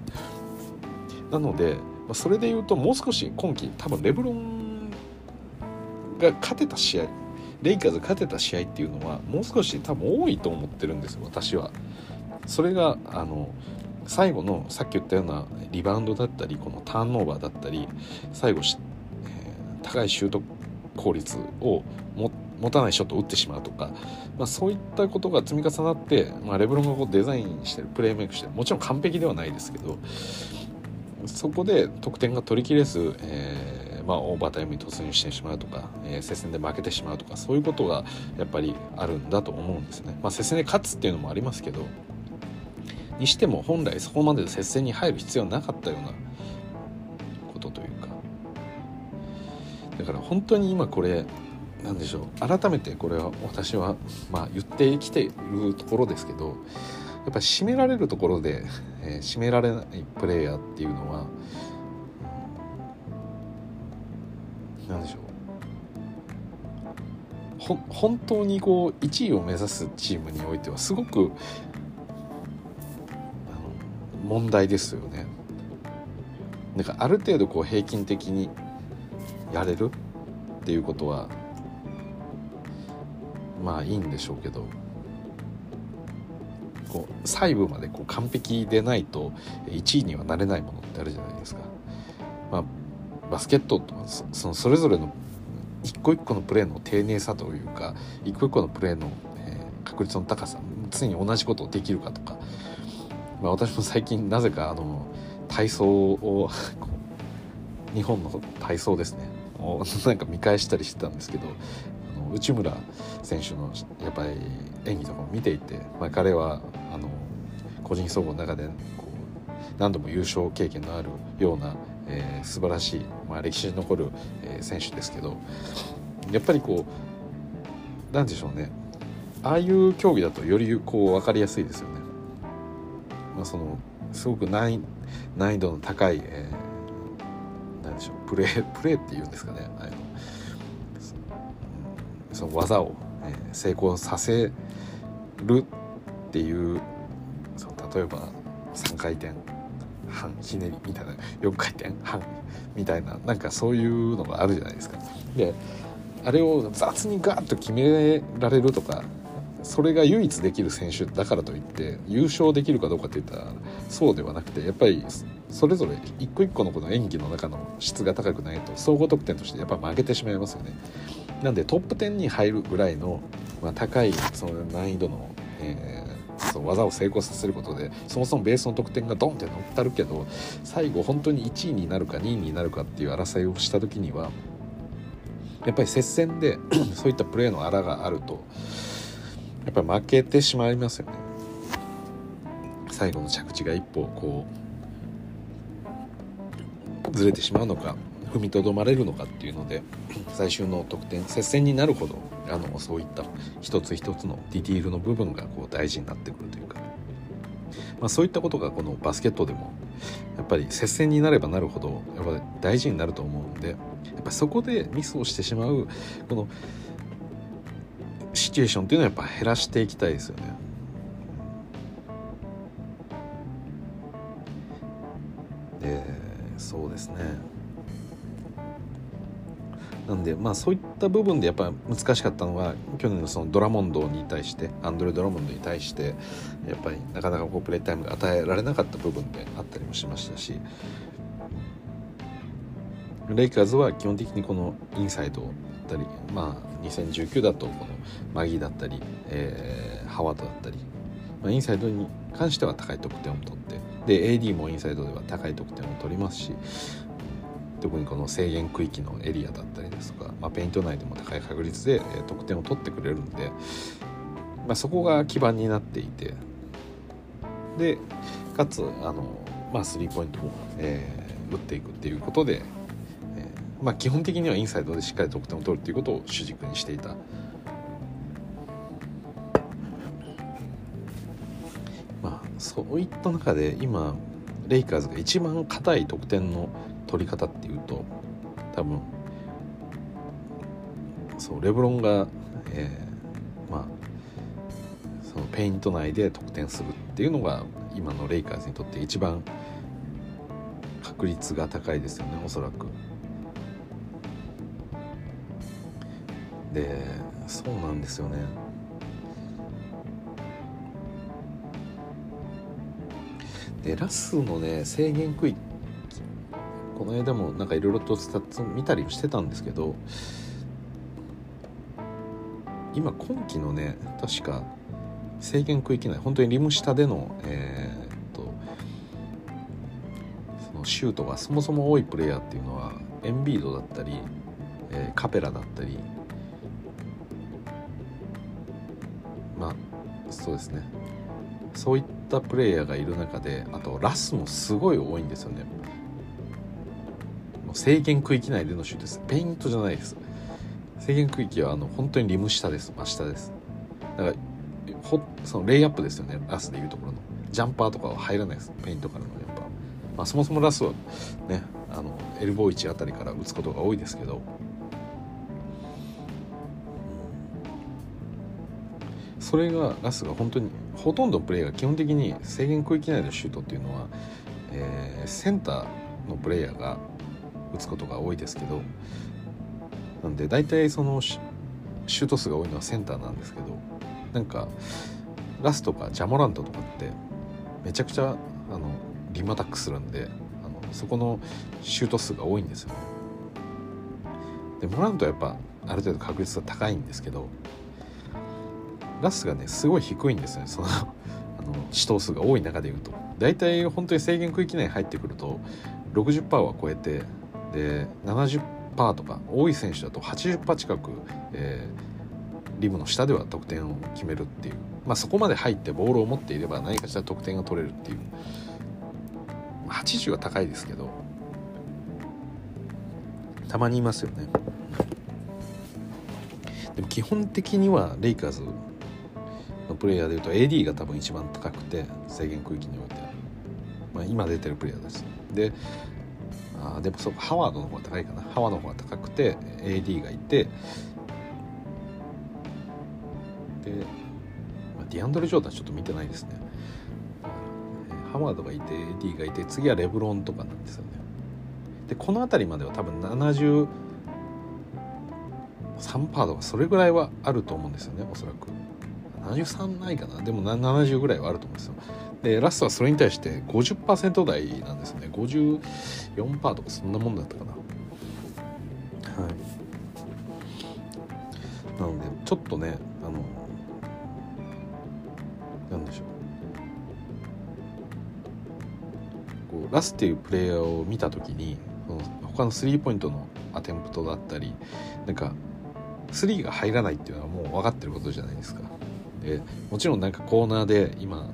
なのでそれで言うともう少し今季多分レブロンが勝てた試合レイカーズ勝てた試合っていうのはもう少し多分多いと思ってるんですよ私は。それがあの最後のさっき言ったようなリバウンドだったりこのターンオーバーだったり最後え高いシュート効率を持たないショットを打ってしまうとか、まあ、そういったことが積み重なって、まあ、レブロンがこうデザインしてるプレーメイクしてもちろん完璧ではないですけどそこで得点が取りきれず、えーまあ、オーバータイムに突入してしまうとか、えー、接戦で負けてしまうとかそういうことがやっぱりあるんだと思うんですね。まあ、接戦で勝つっていうのもありますけどにしても本来そこまで接戦に入る必要はなかったようなことというかだから本当に今これなんでしょう。改めてこれは私はまあ言ってきているところですけどやっぱり締められるところで、えー、締められないプレイヤーっていうのは何でしょう。本当にこう1位を目指すチームにおいてはすごく問題ですよね。なんかある程度こう平均的にやれるっていうことはまあいいんでしょうけどこう細部までこう完璧でないと1位にはなれないものってあるじゃないですか。まあ、バスケットとそのそれぞれの一個一個のプレーの丁寧さというか一個一個のプレーの、えー、確率の高さ常に同じことをできるかとか、まあ、私も最近なぜかあの体操を 日本の体操ですね なんか見返したりしてたんですけどあの内村選手のやっぱり演技とかも見ていて、まあ、彼はあの個人総合の中でこう何度も優勝経験のあるような、えー、素晴らしい、まあ、歴史に残る、えー、選手ですけどやっぱりこうなんでしょうねああいう競技だとよりこう分かりやすいですよね。まあ、そのすごく難易難易度の高い、えー、なんでしょうプレー プレーっていうんですかねあのその技を、えー、成功させるっていうその例えば3回転半ひねりみたいな4回転半みたいななんかそういうのがあるじゃないですか。であれを雑にガーッと決められるとかそれが唯一できる選手だからといって優勝できるかどうかっていったらそうではなくてやっぱりそれぞれ一個一個のこの演技の中の質が高くないと総合得点としてやっぱ負けてしまいますよね。なんでトップ10に入るぐらいの、まあ、高いその難易度の、えー、その技を成功させることでそもそもベースの得点がドンって乗ったるけど最後本当に1位になるか2位になるかっていう争いをした時にはやっぱり接戦で そういったプレーの荒があるとやっぱり負けてしまいますよね。最後の着地が一歩こうずれてしまうのか踏みとどまれるのかっていうので最終の得点接戦になるほどあのそういった一つ一つのディティールの部分がこう大事になってくるというか、まあ、そういったことがこのバスケットでもやっぱり接戦になればなるほどやっぱ大事になると思うんでやっぱそこでミスをしてしまうこのチュエーションっていうのはやっぱ減らしていきたいですよね。でそうですねなんでまあそういった部分でやっぱ難しかったのは去年のそのドラモンドに対してアンドレ・ドラモンドに対してやっぱりなかなかこうプレータイムが与えられなかった部分であったりもしましたしレイカーズは基本的にこのインサイドだったりまあ2019だとこのマギーだったり、えー、ハワードだったり、まあ、インサイドに関しては高い得点を取ってで AD もインサイドでは高い得点を取りますし特にこの制限区域のエリアだったりですとか、まあ、ペイント内でも高い確率で得点を取ってくれるんで、まあ、そこが基盤になっていてでかつあの、まあ、スリーポイントも、えー、打っていくっていうことで、まあ、基本的にはインサイドでしっかり得点を取るっていうことを主軸にしていた。まあ、そういった中で今レイカーズが一番硬い得点の取り方っていうと多分そうレブロンが、えー、まあそのペイント内で得点するっていうのが今のレイカーズにとって一番確率が高いですよねおそらく。でそうなんですよね。でラスのね制限区域この間もなんかいろいろとスタッツ見たりしてたんですけど今今季のね確か制限区域内本当にリム下でのえー、っとそのシュートがそもそも多いプレイヤーっていうのはエンビードだったり、えー、カペラだったりまあそうですね。そういったプレイヤーがいる中であとラスもすごい多いんですよね。制限区域内でのシュートです。ペイントじゃないです。制限区域はあの本当にリム下です。真下です。だからほそのレイアップですよね。ラスでいうところの。ジャンパーとかは入らないです。ペイントからのやっぱ、まあ、そもそもラスはねあのエルボー位置あたりから打つことが多いですけど。それがラスが本当にほとんどプレーが基本的に制限区域内のシュートっていうのは、えー、センターのプレイヤーが打つことが多いですけどなんで大体そのシュート数が多いのはセンターなんですけどなんかラスとかジャモラントとかってめちゃくちゃあのリムアタックするんであのそこのシュート数が多いんですよね。でモラントはやっぱある程度確率が高いんですけどラスがねすごい低いんですね。そのあの死闘数が多い中でいうと。大体本当に制限区域内に入ってくると60%は超えてで70%とか多い選手だと80%近く、えー、リムの下では得点を決めるっていう、まあ、そこまで入ってボールを持っていれば何かしら得点が取れるっていう。80は高いですけどたまにいますよね。でも基本的にはレイカーズのプレイヤーでいうと AD が多分一番高くて制限区域において、まあ、今出てるプレイヤーですであでもそうかハワードの方が高いかな。ハワードの方が高くて AD がいて。で、まあ、ディアンドレ・ジョーダンちょっと見てないですね。ハワードがいて AD がいて次はレブロンとかなんですよね。でこの辺りまでは多分73%とかそれぐらいはあると思うんですよねおそらく。73ないかな。でも70ぐらいはあると思うんですよ。でラストはそれに対して50%台なんですね。54%とかそんなもんだったかな。はい。なのでちょっとねあのなんでしょう。こうラスっていうプレイヤーを見た時に他のスリーポイントのアテンプトだったりなんかスリーが入らないっていうのはもう分かってることじゃないですかでもちろんなんかコーナーで今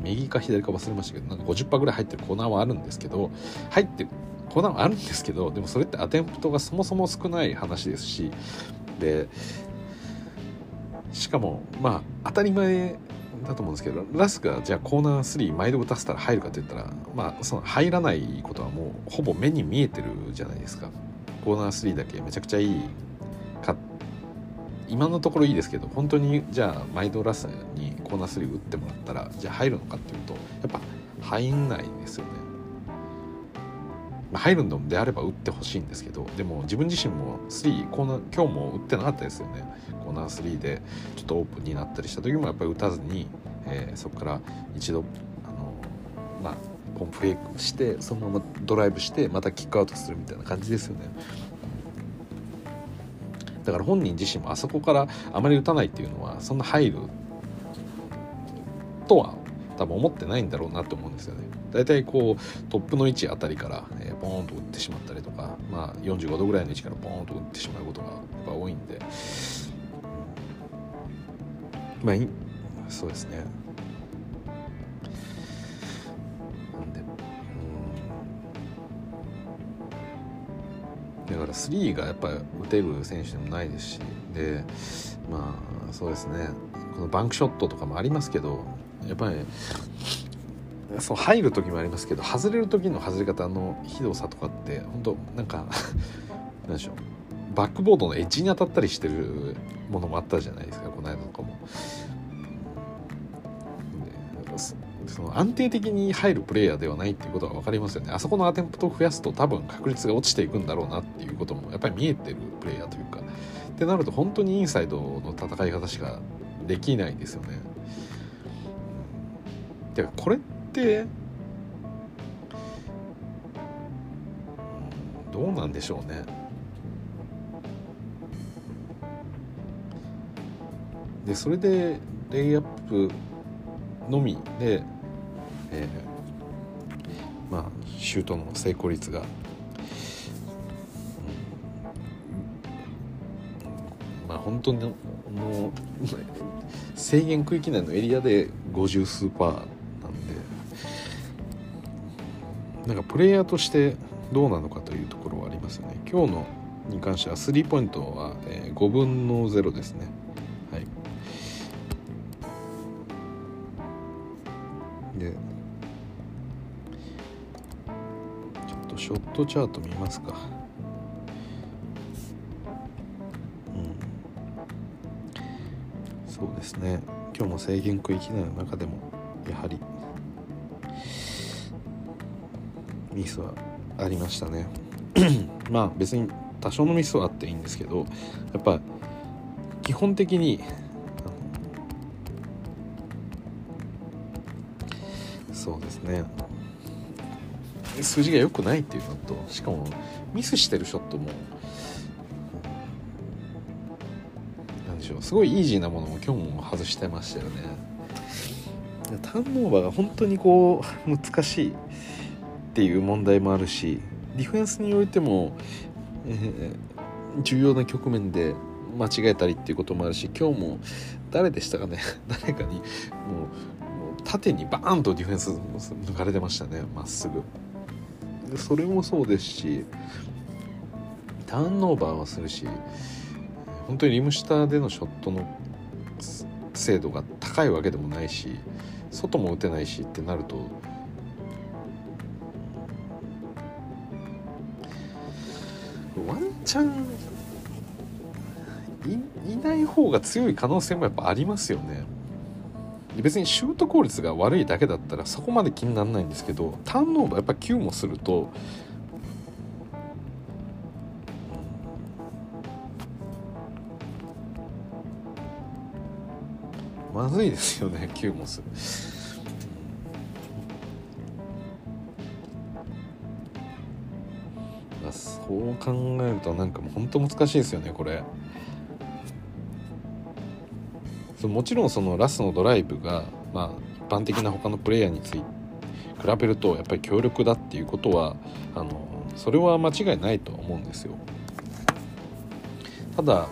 右か左か忘れましたけどなんか50%ぐらい入ってるコーナーはあるんですけど入ってるコーナーはあるんですけどでもそれってアテンプトがそもそも少ない話ですしでしかもまあ当たり前だと思うんですけどラスがじゃあコーナー3毎度打たせたら入るかって言ったらまあその入らないことはもうほぼ目に見えてるじゃないですか。コーナー3だけめちゃくちゃいい今のところいいですけど本当にじゃあ毎度ラスにコーナー3打ってもらったらじゃあ入るのかっていうとやっぱ入んないですよね。まあ、入るのであれば打ってほしいんですけどでも自分自身も3コーナー今日も打ってなかったですよねコーナー3でちょっとオープンになったりした時もやっぱり打たずに、えー、そこから一度あのまあポンプフェイクしてそのままドライブしてまたキックアウトするみたいな感じですよね。だから本人自身もあそこからあまり打たないっていうのはそんな入るとは多分思ってないんだろうなと思うんですよね。大体こうトップの位置あたりから、えー、ポーンと打ってしまったりとか、まあ、45度ぐらいの位置からポーンと打ってしまうことがやっぱ多いんで、まあそうですね。だから3がやっぱり打てる選手でもないですしでまあそうですねこのバンクショットとかもありますけどやっぱりそう入る時もありますけど外れる時の外れ方のひどさとかって本当なんか なんでしょうバックボードのエッジに当たったりしてるものもあったじゃないですかこの間とかも。その安定的に入るプレイヤーではないっていうことが分かりますよねあそこのアテンプトを増やすと多分確率が落ちていくんだろうなっていうこともやっぱり見えてるプレイヤーというかってなると本当にインサイドの戦い方しかできないですよね。でこれってどうなんでしょうね。でそれでレイアップのみで、えー、まあシュートの成功率が、うん、まあ本当にの制限区域内のエリアで50数パーなんかプレイヤーとしてどうなのかというところはありますよね。今日のに関してはスリーポイントは、えー、5分の0ですね。はい。でショットチャート見ますか。うん。そうですね。今日も制限区域内の中でもやはりミスはありましたね。まあ別に多少のミスはあっていいんですけどやっぱ基本的にそうですね。数字が良くないっていうのとしかもミスしてるショットもなんでしょうすごいイージーなものも今日も外してましたよね。ターンオーバーが本当にこう難しいっていう問題もあるしディフェンスにおいても、えー、重要な局面で間違えたりっていうこともあるし今日も誰でしたかね？誰かにもう縦にバーンとディフェンス抜かれてましたねまっすぐ。それもそうですしターンオーバーはするし本当にリム下でのショットの精度が高いわけでもないし外も打てないしってなるとワンチャンいない方が強い可能性もやっぱありますよね。別にシュート効率が悪いだけだったらそこまで気にならないんですけどターンオーバーやっぱ9もするとまずいですよね9もする。そう考えるとなんかもう本当難しいですよねこれ。もちろんそのラスのドライブが、まあ、一般的な他のプレイヤーについて比べるとやっぱり強力だっていうことはあのそれは間違いないと思うんですよ。ただ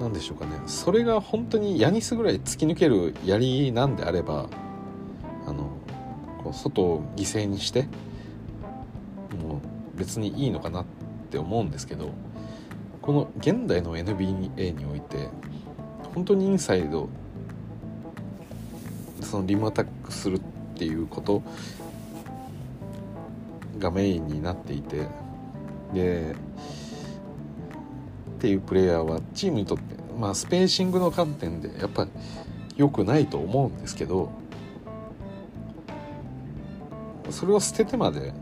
何でしょうかねそれが本当にヤニスぐらい突き抜ける槍なんであればあのこう外を犠牲にしてもう別にいいのかなって思うんですけどこの現代の NBA において本当にインサイドそのリムアタックするっていうことがメインになっていてでっていうプレイヤーはチームにとって、まあ、スペーシングの観点でやっぱり良くないと思うんですけどそれを捨ててまで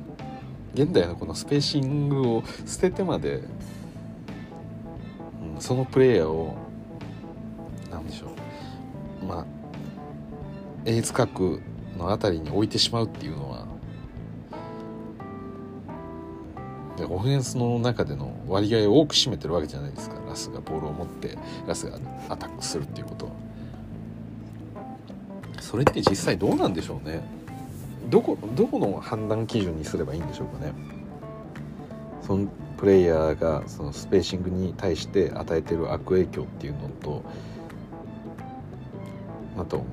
現代のこのスペーシングを捨ててまで、うん、そのプレイヤーをまあエース角の辺りに置いてしまうっていうのはでオフェンスの中での割合を多く占めてるわけじゃないですか。ラスがボールを持ってラスがアタックするっていうことは。それって実際どうなんでしょうね。どこどこの判断基準にすればいいんでしょうかね。そのプレイヤーがそのスペーシングに対して与えてる悪影響っていうのとだと思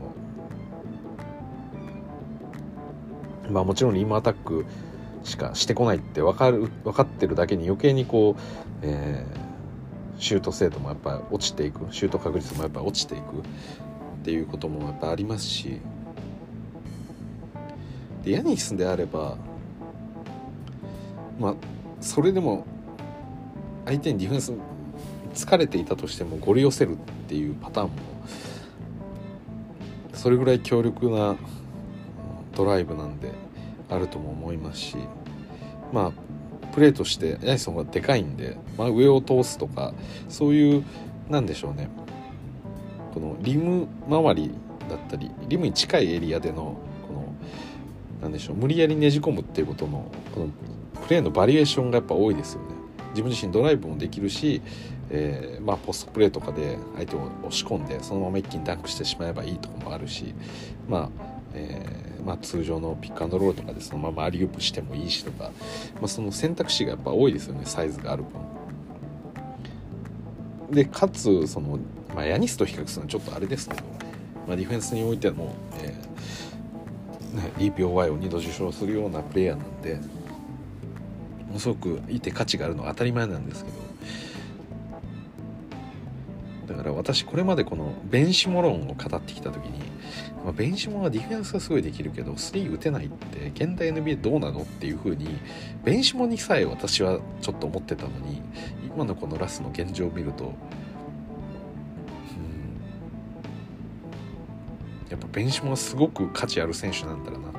う。まあもちろんリームアタックしかしてこないって分かる分かってるだけに余計にこう、えー、シュート精度もやっぱ落ちていく。シュート確率もやっぱ落ちていく。っていうこともやっぱありますし。でヤニスであればまあそれでも相手にディフェンス疲れていたとしてもゴリ寄せるっていうパターンもそれぐらい強力なドライブなんであるとも思いますしまあプレーとしてヤイソンがでかいんで、まあ、上を通すとかそういうなんでしょうねこのリム周りだったりリムに近いエリアでのこのなんでしょう無理やりねじ込むっていうことのこのプレーのバリエーションがやっぱ多いですよね。自分自身ドライブもできるし、えー、まあ、ポストプレーとかで相手を押し込んでそのまま一気にダンクしてしまえばいいとかもあるし、まあえー、まあ、通常のピックアンドロールとかでそのままアリウープしてもいいしとか、まあ、その選択肢がやっぱ多いですよねサイズがある分。でかつその、まあ、ヤニスと比較するのはちょっとあれですけど、まあ、ディフェンスにおいても、えーね、DPOY を2度受賞するようなプレイヤーなんで。ものすごくいて価値があるのは当たり前なんですけどだから私これまでこのベンシモ論を語ってきた時に、まあ、ベンシモはディフェンスがすごいできるけどスリー打てないって現代 NBA どうなのっていう風にベンシモにさえ私はちょっと思ってたのに今のこのラスの現状を見ると、うん、やっぱベンシモはすごく価値ある選手なんだろうなって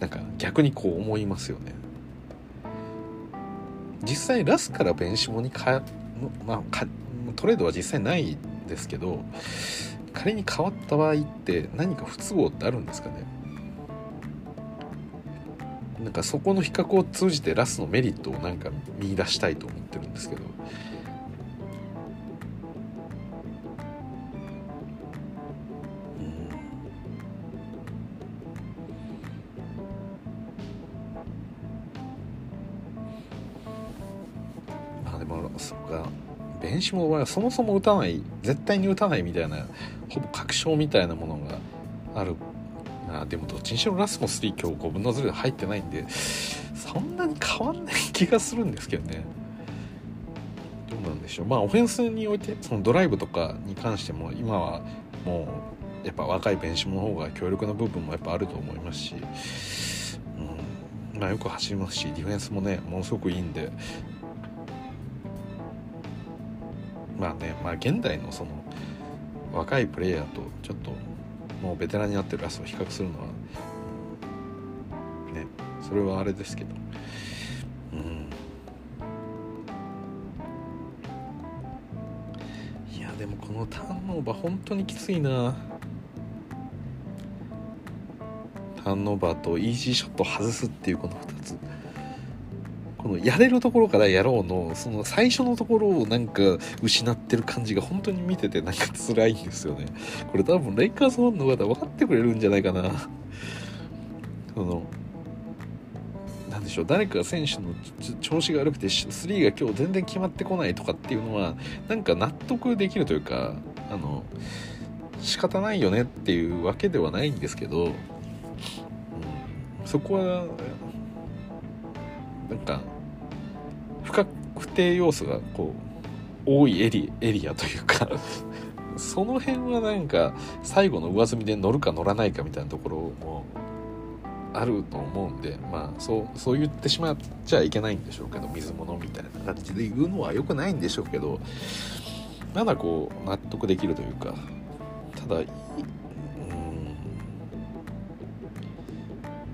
なんか逆にこう思いますよね。実際ラスからベンシモにか、まあ、トレードは実際ないですけど仮に変わった場合って何か不都合ってあるんですかね？なんかそこの比較を通じてラスのメリットをなんか見出したいと思ってるんですけど。ベンシモはそもそも打たない絶対に打たないみたいなほぼ確証みたいなものがあるあでもどっちにしろラスも3今日5分の0で入ってないんでそんなに変わんない気がするんですけどね。どうなんでしょう。まあオフェンスにおいてそのドライブとかに関しても今はもうやっぱ若いベンシモの方が強力な部分もやっぱあると思いますし、うん。まあ、よく走りますしディフェンスもねものすごくいいんでまあねまあ現代のその若いプレイヤーとちょっともうベテランになってるラスを比較するのはねそれはあれですけど。いやでもこのターンオーバー本当にきついな。ターンオーバーとイージーショット外すっていうこの2つ。このやれるところからやろうのその最初のところをなんか失ってる感じが本当に見ててなんか辛いんですよね。これ多分レイカーズファンの方分かってくれるんじゃないかな。そのなんでしょう誰か選手の調子が悪くて3が今日全然決まってこないとかっていうのはなんか納得できるというかあの仕方ないよねっていうわけではないんですけど、うん、そこはなんか確定要素がこう多いエリエリアというかその辺はなんか最後の上積みで乗るか乗らないかみたいなところもあると思うんでまあそうそう言ってしまっちゃいけないんでしょうけど水物みたいな感じで言うのは良くないんでしょうけどまだこう納得できるというかただうん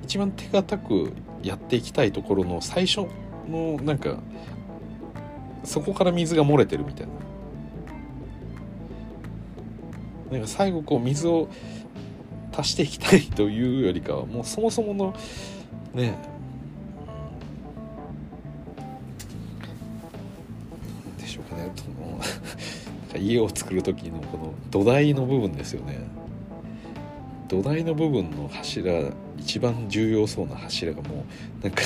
一番手堅くやっていきたいところの最初のなんかそこから水が漏れてるみたいな。なんか最後こう水を足していきたいというよりかはもうそもそものねでしょうかね。家を作る時のこの土台の部分ですよね。土台の部分の柱一番重要そうな柱がもうなんか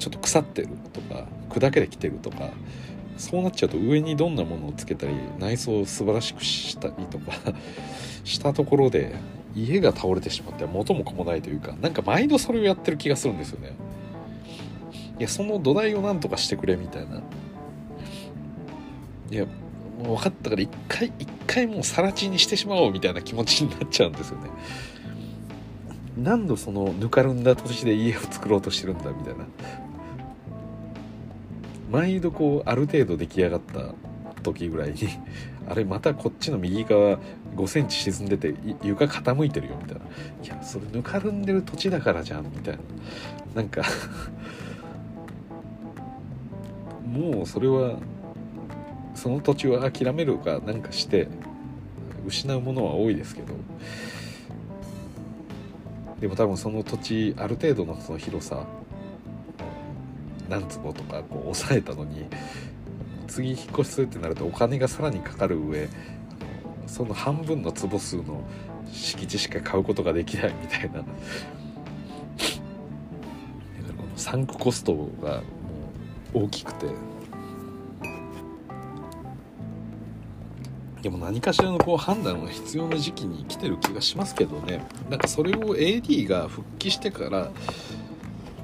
ちょっと腐ってるとか砕けてきてるとかそうなっちゃうと上にどんなものをつけたり内装を素晴らしくしたりとか したところで家が倒れてしまって元も子もないというかなんか毎度それをやってる気がするんですよね。いやその土台をなんとかしてくれみたいな。いやもう分かったから一回一回もう更地にしてしまおうみたいな気持ちになっちゃうんですよね。何度そのぬかるんだ土地で家を作ろうとしてるんだみたいな。毎度こうある程度出来上がった時ぐらいに あれまたこっちの右側5センチ沈んでて床傾いてるよみたいな。いやそれぬかるんでる土地だからじゃんみたいな。なんか もうそれはその土地は諦めるかなんかして失うものは多いですけど。でも多分その土地ある程度のその広さ何坪とかこう抑えたのに次引っ越しするってなるとお金がさらにかかる上その半分の坪数の敷地しか買うことができないみたいな。サンクコストがもう大きくて。でも何かしらのこう判断が必要な時期に来てる気がしますけどね。なんかそれを AD が復帰してから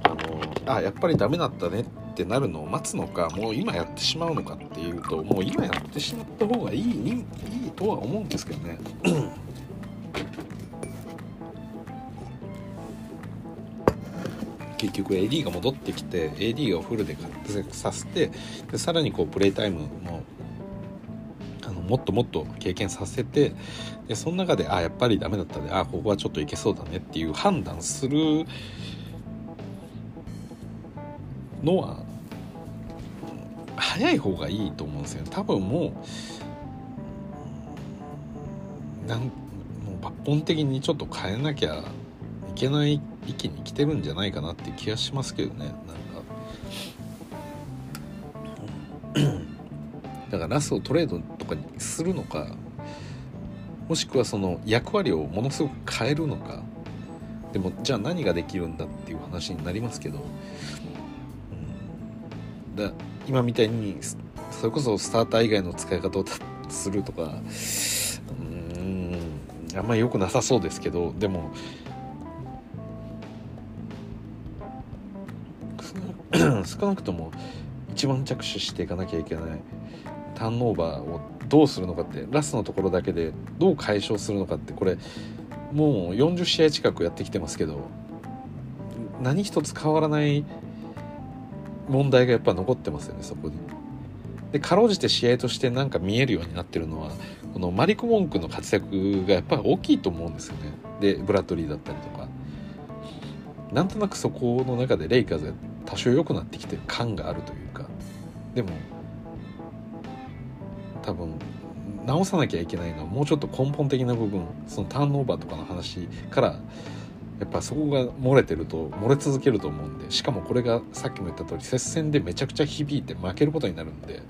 あのあやっぱりダメだったねってなるのを待つのかもう今やってしまうのかっていうともう今やってしまった方がいいいいとは思うんですけどね。結局 AD が戻ってきて AD をフルで活躍させてでさらにこうプレイタイムももっともっと経験させてでその中であやっぱりダメだったんであここはちょっといけそうだねっていう判断するのは早い方がいいと思うんですよ多分もうなんもう抜本的にちょっと変えなきゃいけない一気に来てるんじゃないかなって気がしますけどね。なんか。だからラスをトレードとかにするのかもしくはその役割をものすごく変えるのか。でもじゃあ何ができるんだっていう話になりますけど、だ今みたいにそれこそスターター以外の使い方をするとかうんあんまり良くなさそうですけどでも 少なくとも一番着手していかなきゃいけないターンオーバーをどうするのかってラストのところだけでどう解消するのかってこれもう40試合近くやってきてますけど何一つ変わらない問題がやっぱ残ってますよねそこに。でかろうじて試合としてなんか見えるようになってるのはこのマリコ・モンクの活躍がやっぱり大きいと思うんですよね。でブラッドリーだったりとか。なんとなくそこの中でレイカーズが多少良くなってきてる感があるというか。でも多分直さなきゃいけないのはもうちょっと根本的な部分そのターンオーバーとかの話からやっぱそこが漏れてると漏れ続けると思うんでしかもこれがさっきも言った通り接戦でめちゃくちゃ響いて負けることになるんで。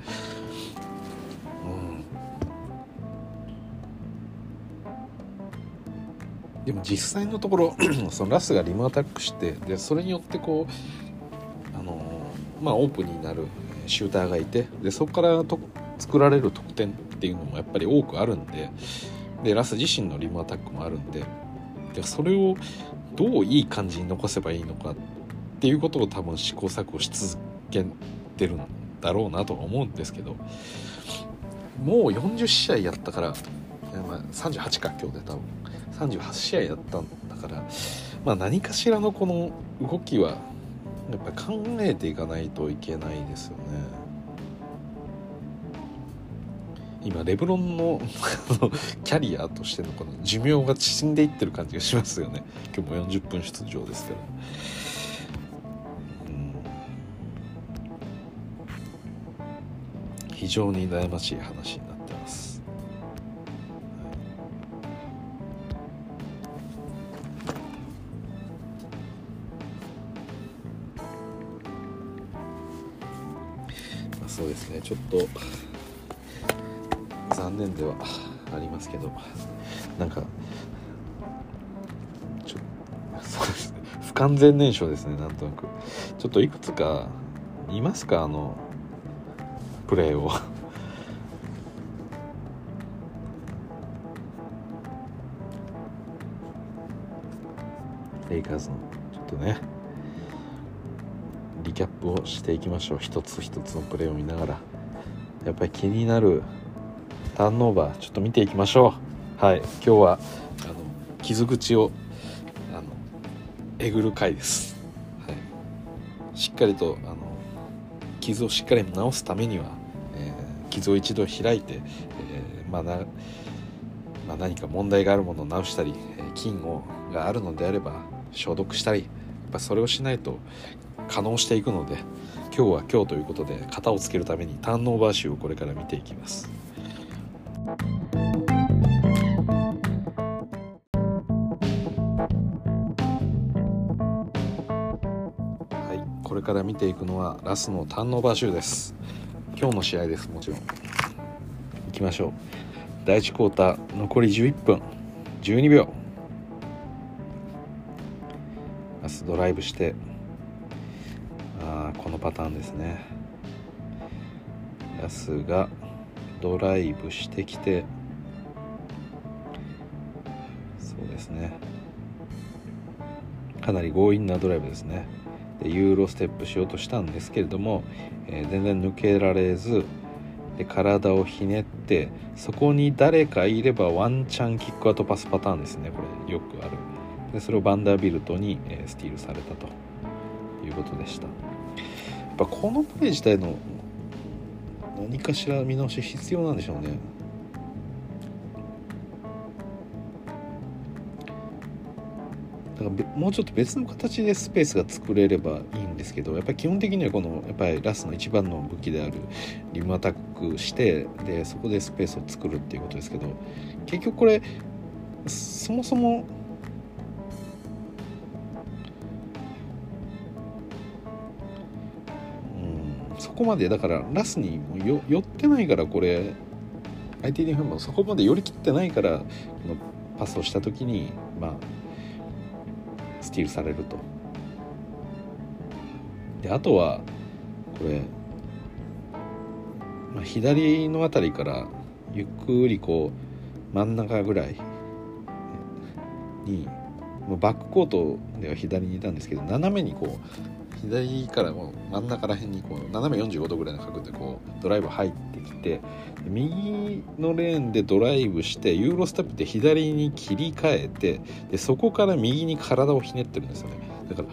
うん。でも実際のところ そのラスがリムアタックしてでそれによってこうあのまあオープンになるシューターがいてでそこからと作られる得点っていうのもやっぱり多くあるんででラス自身のリムアタックもあるんででそれをどういい感じに残せばいいのかっていうことを多分試行錯誤し続けてるんだろうなとは思うんですけどもう40試合やったから、まあ、38か今日で多分38試合やったんだから、まあ、何かしらのこの動きはやっぱ考えていかないといけないですよね。今レブロンの キャリアとしてのこの寿命が縮んでいってる感じがしますよね。今日も40分出場ですけど、非常に悩ましい話になってます、まあ、そうですね。ちょっと残念ではありますけどなんかちょそうですね不完全燃焼ですねなんとなく。ちょっといくつかいますかあのプレーを。レイカーズのちょっとねリキャップをしていきましょう。一つ一つのプレーを見ながら。やっぱり気になるターンオーバーちょっと見ていきましょう。はい今日はあの傷口をあのえぐる回です、はい、しっかりとあの傷をしっかり治すためには、えー、傷を一度開いて、えー、まあなまあ、何か問題があるものを治したり菌をがあるのであれば消毒したりやっぱそれをしないと可能していくので今日は今日ということで型をつけるためにターンオーバー集をこれから見ていきます。はいこれから見ていくのはラスのターンオーバー集です。今日の試合ですもちろん。いきましょう。第1クォーター残り11分。12秒。ラスドライブして。あこのパターンですね。ラスがドライブしてきてそうですね。かなり強引なドライブですね。でユーロステップしようとしたんですけれども、えー、全然抜けられずで体をひねってそこに誰かいればワンチャンキックアウトパスパターンですね。これよくある。でそれをバンダービルトに、え、スティールされたということでした。やっぱこのプレー自体の何かしら見直し必要なんでしょうね。だからもうちょっと別の形でスペースが作れればいいんですけどやっぱり基本的にはこのやっぱりラスの一番の武器であるリムアタックしてでそこでスペースを作るっていうことですけど結局これそもそもこまでだからラスによ寄ってないからこれ IT ディフェンもそこまで寄り切ってないからこのパスをした時にまあスティールされると。であとはこれ、まあ、左の辺りからゆっくりこう真ん中ぐらいにバックコートでは左にいたんですけど斜めにこう左からもう真ん中ら辺にこう斜め45度ぐらいの角度でこうドライブ入ってきて右のレーンでドライブしてユーロステップで左に切り替えてでそこから右に体をひねってるんですよね。だから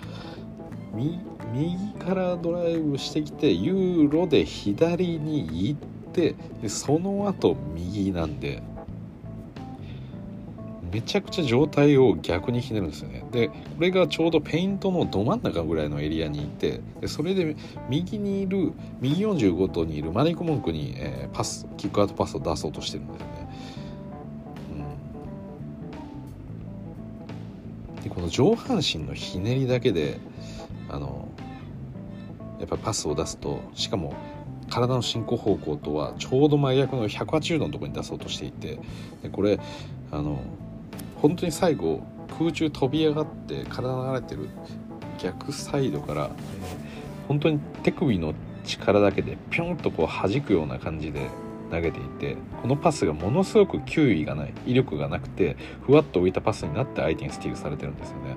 右からドライブしてきてユーロで左に行ってでその後右なんでめちゃくちゃ状態を逆にひねるんですよね。でこれがちょうどペイントのど真ん中ぐらいのエリアにいてでそれで右にいる右45度にいるマニコモンクに、えー、パスキックアウトパスを出そうとしてるんですよね、うん、でこの上半身のひねりだけであのやっぱパスを出すとしかも体の進行方向とはちょうど真逆の180度のところに出そうとしていてでこれあの本当に最後空中飛び上がって体流れてる逆サイドから、えー、本当に手首の力だけでピョンとこう弾くような感じで投げていてこのパスがものすごく球威がない威力がなくてふわっと浮いたパスになって相手にスティールされてるんですよね。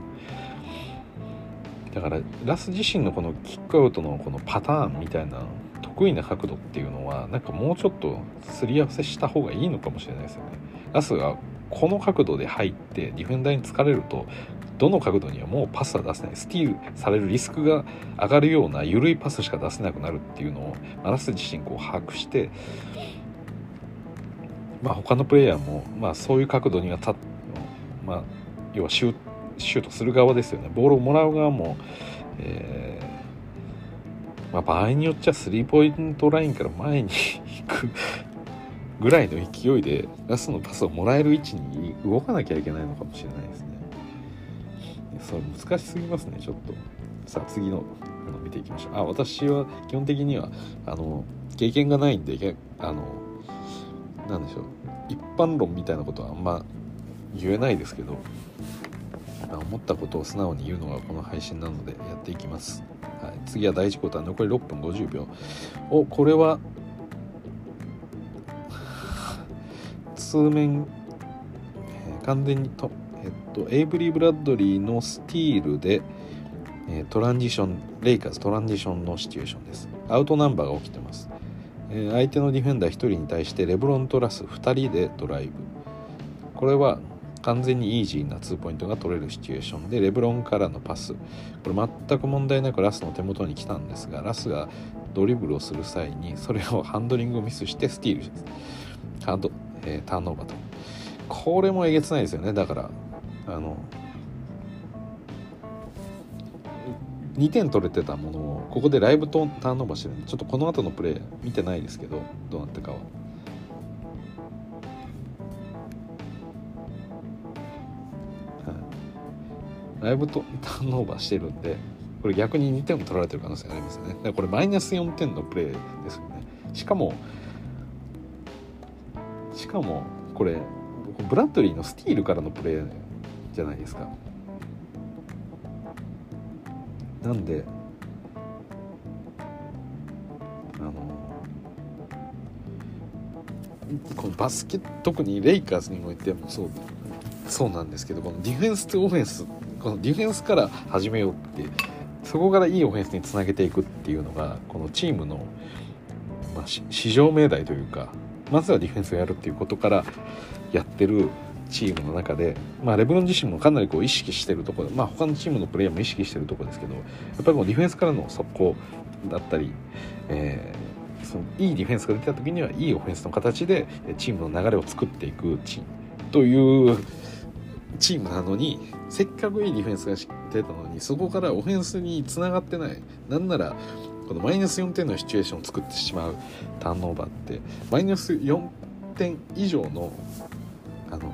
だからラス自身のこのキックアウトのこのパターンみたいな得意な角度っていうのはなんかもうちょっとすり合わせした方がいいのかもしれないですよね。ラスがこの角度で入ってディフェンダーに疲れるとどの角度にはもうパスは出せない。スティールされるリスクが上がるような緩いパスしか出せなくなるっていうのをマラス自身こう把握して、まあ、他のプレイヤーも、まあ、そういう角度にはた、まあ、要はシュシュートする側ですよね。ボールをもらう側も、えーまあ、場合によっちゃスリーポイントラインから前に行くぐらいの勢いでラスのパスをもらえる位置に動かなきゃいけないのかもしれないですね。そう難しすぎますねちょっと。さあ次のの見ていきましょう。あ私は基本的にはあの経験がないんであのなんでしょう一般論みたいなことはあんま言えないですけど思ったことを素直に言うのがこの配信なのでやっていきます。はい、次は第1クォーター残り6分50秒。おこれは数面、えー、完全にと、えっと、エイブリー・ブラッドリーのスティールで、え、トランジションレイカーズトランジションのシチュエーションです。アウトナンバーが起きてます、え、相手のディフェンダー1人に対してレブロンとラス2人でドライブ。これは完全にイージーな2ポイントが取れるシチュエーションでレブロンからのパス。これ全く問題なくラスの手元に来たんですがラスがドリブルをする際にそれをハンドリングをミスしてスティールハンドえー、ターンオーバーと。これもえげつないですよね。だからあの2点取れてたものをここでライブとターンオーバーしてるんでちょっとこの後のプレー見てないですけどどうなったかは。ライブとターンオーバーしてるんでこれ逆に2点も取られてる可能性がありますよね。これマイナス4点のプレーですよね。しかもしかもこれブラッドリーのスティールからのプレーじゃないですか。なんであのこのバスケ特にレイカーズにおいてもそうそうなんですけどこのディフェンスとオフェンスこのディフェンスから始めようってそこからいいオフェンスにつなげていくっていうのがこのチームの、まあ、市場 命題というかまずはディフェンスをやるっていうことからやってるチームの中で、まあ、レブロン自身もかなりこう意識してるところまあ他のチームのプレイヤーも意識してるとこですけどやっぱりもうディフェンスからの速攻だったり、えー、そのいいディフェンスが出た時にはいいオフェンスの形でチームの流れを作っていくチームというチームなのにせっかくいいディフェンスが出たのにそこからオフェンスにつながってない。なんならこのマイナス4点のシチュエーションを作ってしまうターンオーバーってマイナス4点以上のあの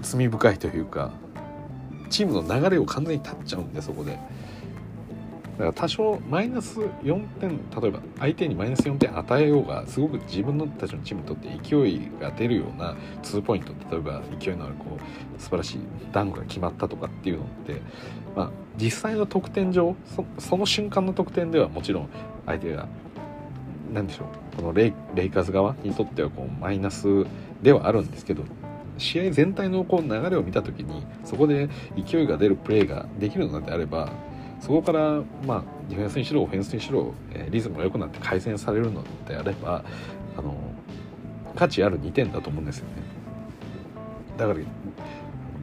罪深いというかチームの流れを完全に断っちゃうんでそこで。だから多少マイナス4点例えば相手にマイナス4点与えようがすごく自分たちのチームにとって勢いが出るような2ポイント例えば勢いのあるこう素晴らしいダンクが決まったとかっていうのって、まあ、実際の得点上その瞬間の得点ではもちろん相手が何でしょうこのレイレイカーズ側にとってはこうマイナスではあるんですけど試合全体のこう流れを見た時にそこで勢いが出るプレーができるのであればそこから、まあ、ディフェンスにしろオフェンスにしろ、えー、リズムが良くなって改善されるのであればあの価値ある2点だと思うんですよね。だから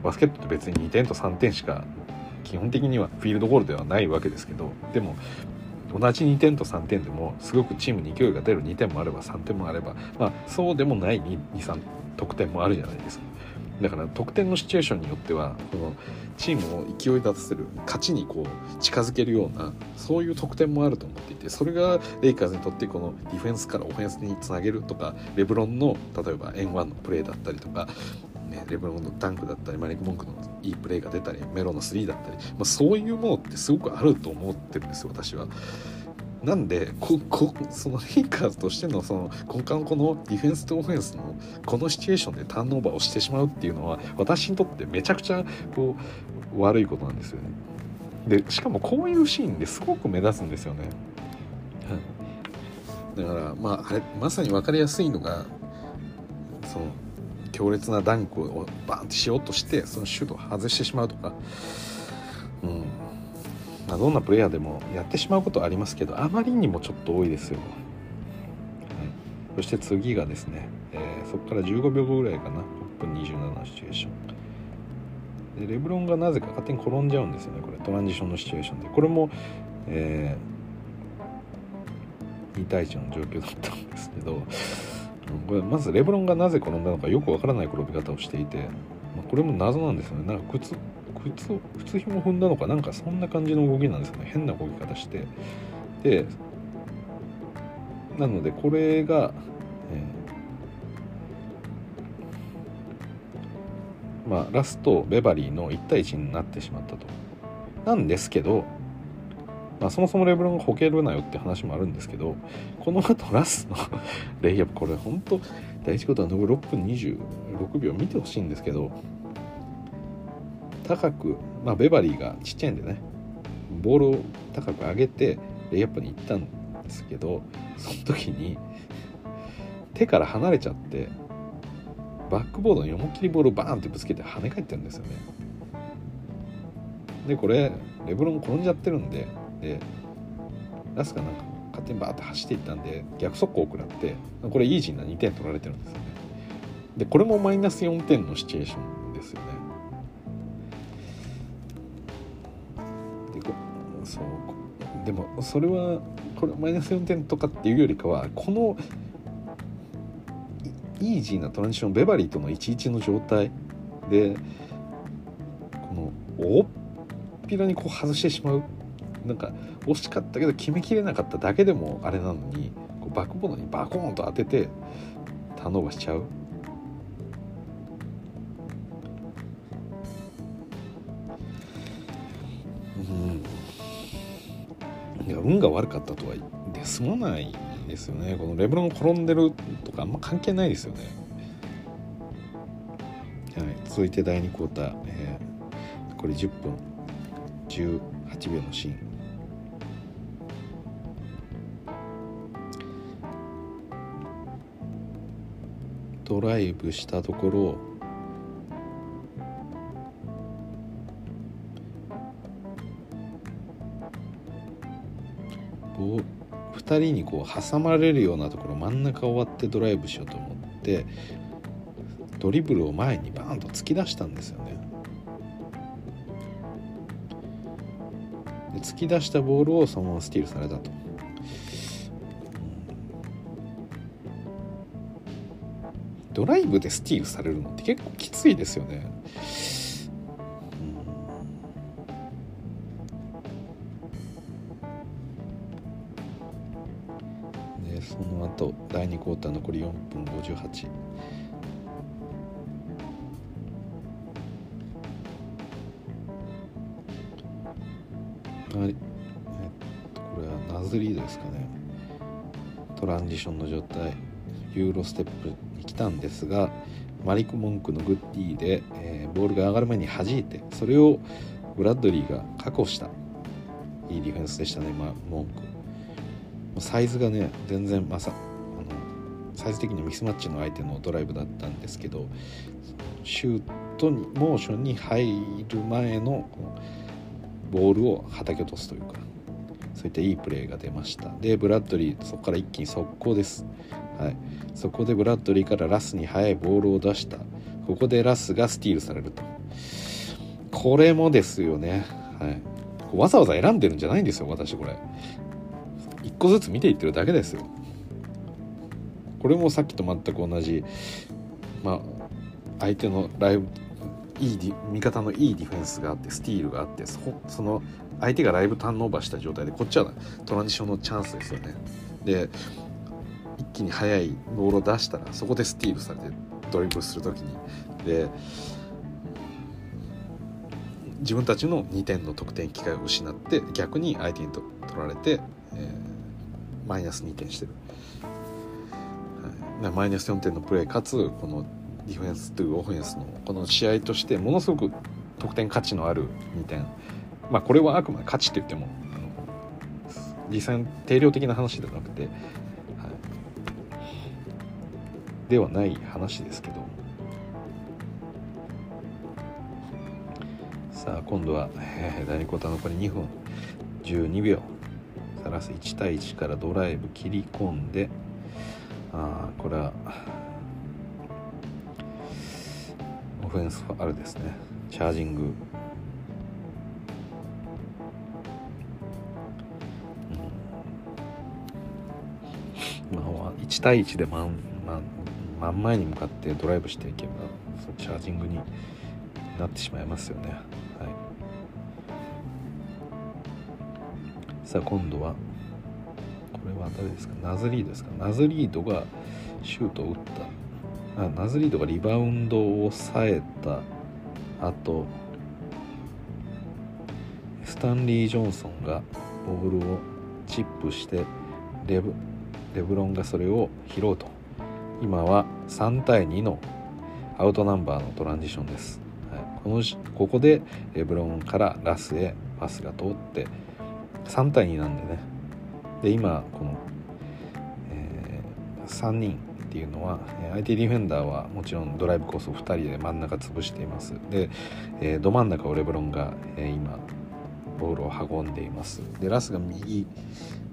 バスケットって別に2点と3点しか基本的にはフィールドゴールではないわけですけどでも同じ2点と3点でもすごくチームに勢いが出る2点もあれば3点もあれば、まあ、そうでもない23得点もあるじゃないですか。だから得点のシチュエーションによってはこのチームを勢い立たせる勝ちにこう近づけるようなそういう得点もあると思っていてそれがレイカーズにとってこのディフェンスからオフェンスにつなげるとかレブロンの例えば N1 のプレーだったりとか、ね、レブロンのダンクだったりマリック・モンクのいいプレーが出たりメロの3だったり、まあ、そういうものってすごくあると思ってるんですよ私は。なんでここそのレイカーズとしてのその根幹このディフェンスとオフェンスのこのシチュエーションでターンオーバーをしてしまうっていうのは私にとってめちゃくちゃこう悪いことなんですよね。でしかもこういうシーンですごく目立つんですよね。だからまああれまさに分かりやすいのがその強烈なダンクをバーンってしようとしてそのシュートを外してしまうとか、うん、まあ、どんなプレイヤーでもやってしまうことはありますけどあまりにもちょっと多いですよ、はい、そして次がですね、えー、そこから15秒後ぐらいかな。6分27のシチュエーション。でレブロンがなぜか勝手に転んじゃうんですよねこれ。トランジションのシチュエーションで。これも、えー、2対1の状況だったんですけど。これまずレブロンがなぜ転んだのかよくわからない転び方をしていて、まあ、これも謎なんですよね。なんか靴靴靴ひも踏んだのかなんかそんな感じの動きなんですよね。変な動き方して。でなのでこれが、えー、まあラストベバリーの1対1になってしまったと。なんですけどまあ、そもそもレブロンがほけるなよって話もあるんですけどこの後ラスの レイアップこれ本当第1クォーター残り6分26秒見てほしいんですけど高く、まあ、ベバリーがちっちゃいんでねボールを高く上げてレイアップに行ったんですけどその時に手から離れちゃってバックボードに思いっきりボールをバーンってぶつけて跳ね返ってるんですよね。でこれレブロン転んじゃってるんででラスがなんか勝手にバーって走っていったんで逆速攻を食らってこれイージーな2点取られてるんですよね。でこれもマイナス4点のシチュエーションですよね。でそうでもそれはこれマイナス4点とかっていうよりかはこのイージーなトランジションベバリーとの11の状態でこの大っぴらにこう外してしまうなんか惜しかったけど決めきれなかっただけでもあれなのにこうバックボードにバコーンと当ててターンオーバーしちゃう。いや運が悪かったとはで済まないですよね。このレブロン転んでるとかあんま関係ないですよね。はい。続いて第2クォーター、えー、これ10分。18秒のシーン。ドライブしたところ2人にこう挟まれるようなところ真ん中終わってドライブしようと思ってドリブルを前にバーンと突き出したんですよね。突き出したボールをそのままスティールされたと。ドライブでスティールされるのって結構きついですよね。でその後第2クォーター残り4分58はい。えっズリードですかね。トランジションの状態。ユーロステップに来たんですがマリック・モンクのグッディで、えー、ボールが上がる前に弾いてそれをブラッドリーが確保した。いいディフェンスでしたね、まあ、モンクサイズがね全然まさあのサイズ的にミスマッチの相手のドライブだったんですけどシュートにモーションに入る前のボールをはたき落とすというかそういったいいプレーが出ました。でブラッドリーそこから一気に速攻です、はい、そこでブラッドリーからラスに速いボールを出した。ここでラスがスティールされると。これもですよね、はい、わざわざ選んでるんじゃないんですよ私これ。一個ずつ見ていってるだけですよ。これもさっきと全く同じ。まあ相手のライブいい味方のいいディフェンスがあってスティールがあってその相手がライブターンオーバーした状態でこっちはトランジションのチャンスですよね。で一気に速いボールを出したらそこでスティールされてドリブルする時に。で自分たちの2点の得点機会を失って逆に相手に取られて、えー、マイナス2点してる、はい、マイナス4点のプレーかつこのディフェンスというオフェンスのこの試合としてものすごく得点価値のある2点。まあこれはあくまで価値って言っても実際定量的な話ではなくて、ではない話ですけど。さあ今度は、えー、第2クォーター残り2分。12秒。サラス1対1からドライブ切り込んで。あこれはオフェンスファールですね。チャージング、うん、まあ1対1で真,、ま真ん前に向かってドライブしていけばそのチャージングになってしまいますよね。はい。さあ今度はこれは誰ですか？ナズリードですか？ナズリードがシュートを打った。あナズリードがリバウンドを抑えた後スタンリー・ジョンソンがボールをチップしてレブレブロンがそれを拾うと。今は3対2のアウトナンバーのトランジションです、はい、このここでレブロンからラスへパスが通って3対2なんでね。で今この、えー、3人っていうのは相手ディフェンダーはもちろんドライブコースを2人で真ん中潰しています。で、えー、ど真ん中をレブロンが、えー、今ボールを運んでいます。でラスが右。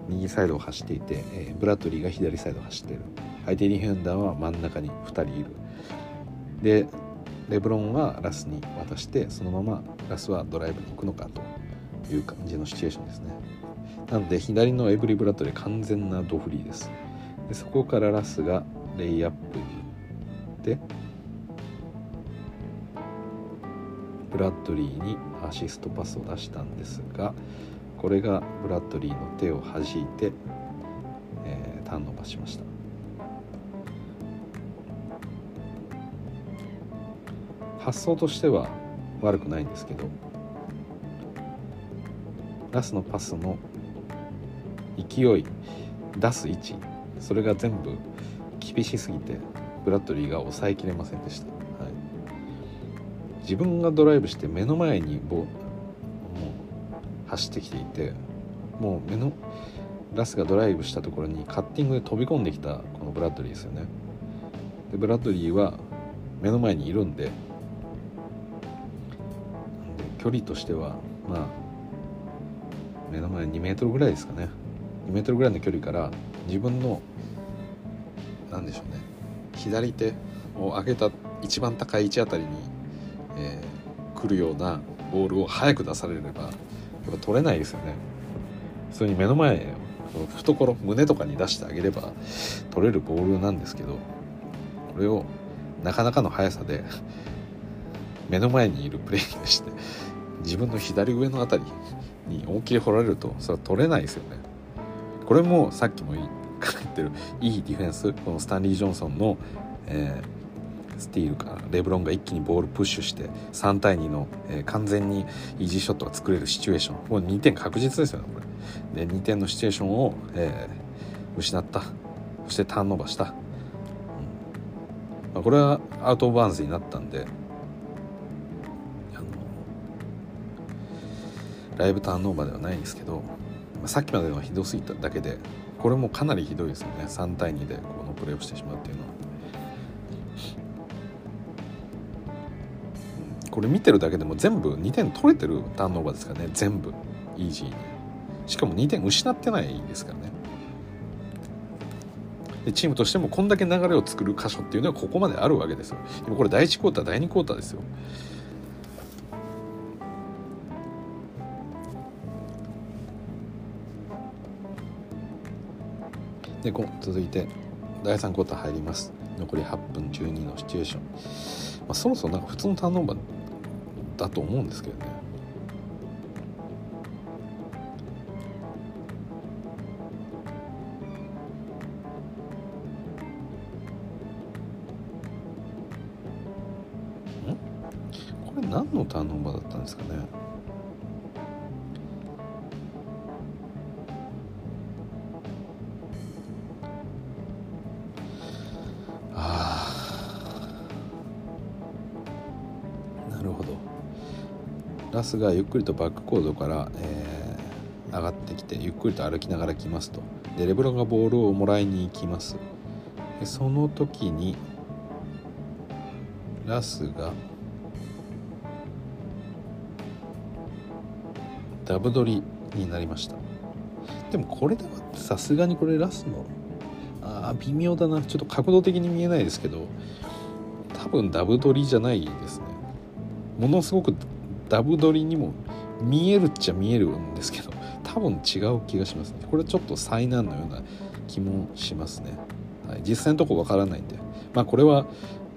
右サイドを走っていて、えー、ブラッドリーが左サイドを走ってる。相手ディフェンダーは真ん中に2人いる。でレブロンはラスに渡してそのままラスはドライブに行くのかという感じのシチュエーションですね。なので左のエブリブラッドリー完全なドフリーです。でそこからラスがレイアップに行ってブラッドリーにアシストパスを出したんですがこれがブラッドリーの手を弾いて、えー、ターンオーバーしました。発想としては悪くないんですけどラスのパスの勢い出す位置それが全部厳しすぎてブラッドリーが抑えきれませんでした、はい、自分がドライブして目の前にボ走ってきていてもう目のラスがドライブしたところにカッティングで飛び込んできたこのブラッドリーですよね。でブラッドリーは目の前にいるんで距離としてはまあ目の前2メートルぐらいですかね。2メートルぐらいの距離から自分の何でしょうね左手を上げた一番高い位置あたりに、えー、来るようなボールを早く出されればっぱ取れないですよね。普通に目の前懐胸とかに出してあげれば取れるボールなんですけどこれをなかなかの速さで目の前にいるプレーにして自分の左上の辺りに大きり掘られるとそれは取れないですよね。これもさっきも言ってるいいディフェンスこのスタンリー・ジョンソンの、えー、スティールからレブロンが一気にボールプッシュして3対2の、えー、完全にイージーショットが作れるシチュエーション。もう2点確実ですよねこれ。で2点のシチュエーションを、えー、失った。そしてターンオーバーした、うん。まあ、これはアウト・オブ・バーンズになったんでライブターンオーバーではないんですけど、まあ、さっきまでのひどすぎただけでこれもかなりひどいですよね。3対2でこのプレーをしてしまうっていうのは。これ見てるだけでも全部2点取れてるターンオーバーですからね。全部。イージーに。しかも2点失ってないですからね。でチームとしてもこんだけ流れを作る箇所っていうのはここまであるわけですよ。今これ第1クォーター第2クォーターですよ。で続いて第3クォーター入ります。残り8分12のシチュエーション、まあ、そろそろなんか普通のターンオーバーだと思うんですけどね。これ何のターンオーバーだったんですかね？ラスがゆっくりとバックコードから、えー、上がってきてゆっくりと歩きながら来ますと。でレブロンがボールをもらいに行きます。でその時にラスがダブ取りになりました。でもこれではさすがにこれラスのあ微妙だな。ちょっと角度的に見えないですけど多分ダブ取りじゃないですね。ものすごくダブ撮りにも見えるっちゃ見えるんですけど多分違う気がしますね。これちょっと災難のような気もしますね、はい、実際のとこわからないんで。まあこれは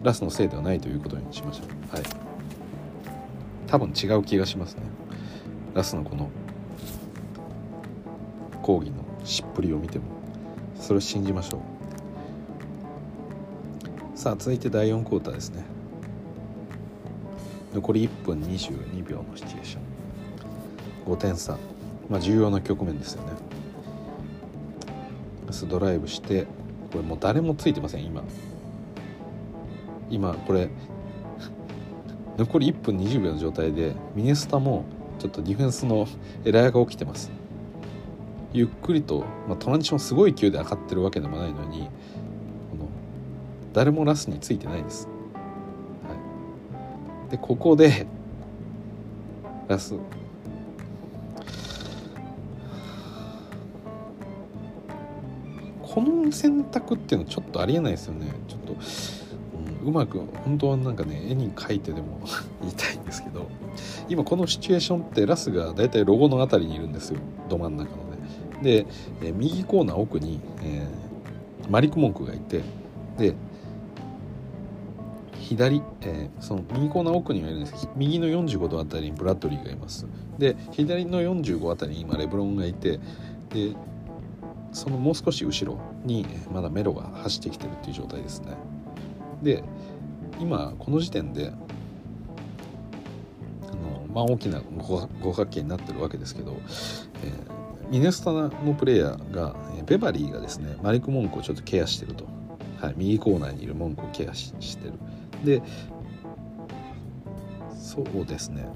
ラスのせいではないということにしましょう。はい。多分違う気がしますね。ラスのこの講義のしっぷりを見ても。それを信じましょう。さあ続いて第4クォーターですね。残り1分22秒のシチュエーション。5点差、まあ、重要な局面ですよね。ドライブしてこれもう誰もついてません今。今これ残り1分20秒の状態でミネスタもちょっとディフェンスのエラーが起きてます。ゆっくりと、まあ、トランジションすごい勢いで上がってるわけでもないのにこの誰もラスについてないです。でここでラスこの選択っていうのちょっとありえないですよね。ちょっと、うん、うまく本当はなんかね絵に描いてでも 言いたいんですけど今このシチュエーションってラスがだいたいロゴの辺りにいるんですよ。ど真ん中のね。で、え右コーナー奥に、えー、マリック・モンクがいてで左、えー、その右コーナー奥にはいるんですけど右の45度あたりにブラッドリーがいます。で左の45あたりに今レブロンがいてでそのもう少し後ろにまだメロが走ってきてるっていう状態ですね。で今この時点であの、まあ、大きな五角形になってるわけですけど、えー、ミネスタのプレイヤーがベバリーがですねマリク・モンクをちょっとケアしてると、はい、右コーナーにいるモンクをケアしてる。でそうですね。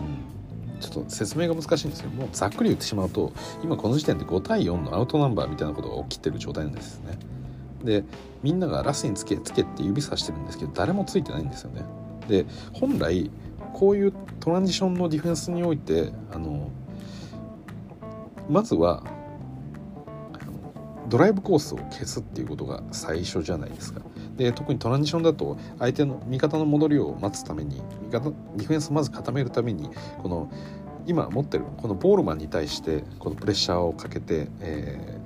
うんちょっと説明が難しいんですけどもうざっくり言ってしまうと今この時点で5対4のアウトナンバーみたいなことが起きてる状態なんですね。でみんながラスにつけつけって指さしてるんですけど誰もついてないんですよね。で本来こういうトランジションのディフェンスにおいてあのまずはドライブコースを消すっていうことが最初じゃないですか。で特にトランジションだと相手の味方の戻りを待つために味方ディフェンスをまず固めるためにこの今持ってるこのボールマンに対してこのプレッシャーをかけて、え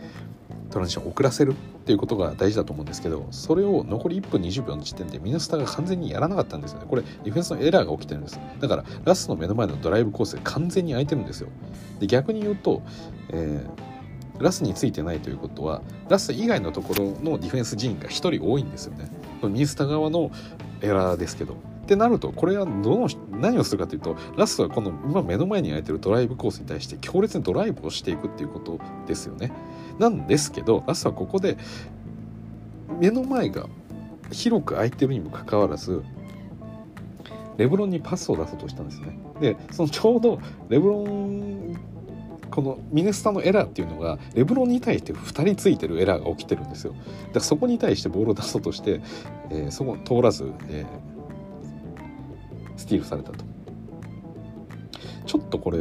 ー、トランジションを遅らせるっていうことが大事だと思うんですけどそれを残り1分20秒の時点でミネスタが完全にやらなかったんですよね。これディフェンスのエラーが起きてるんです。だからラストの目の前のドライブコースで完全に空いてるんですよ。で逆に言うと、えーラスについてないということはラス以外のところのディフェンス陣が1人多いんですよね。ミニスタ側のエラーですけどってなるとこれはどの何をするかというとラスはこの今目の前に空いてるドライブコースに対して強烈にドライブをしていくっていうことですよね。なんですけどラスはここで目の前が広く空いてるにもかかわらずレブロンにパスを出そうとしたんですよね。でそのちょうどレブロンこのミネスタのエラーっていうのがレブロンに対して2人ついてるエラーが起きてるんですよ。だからそこに対してボールを出そうとして、えー、そこ通らず、えー、スティールされたと。ちょっとこれ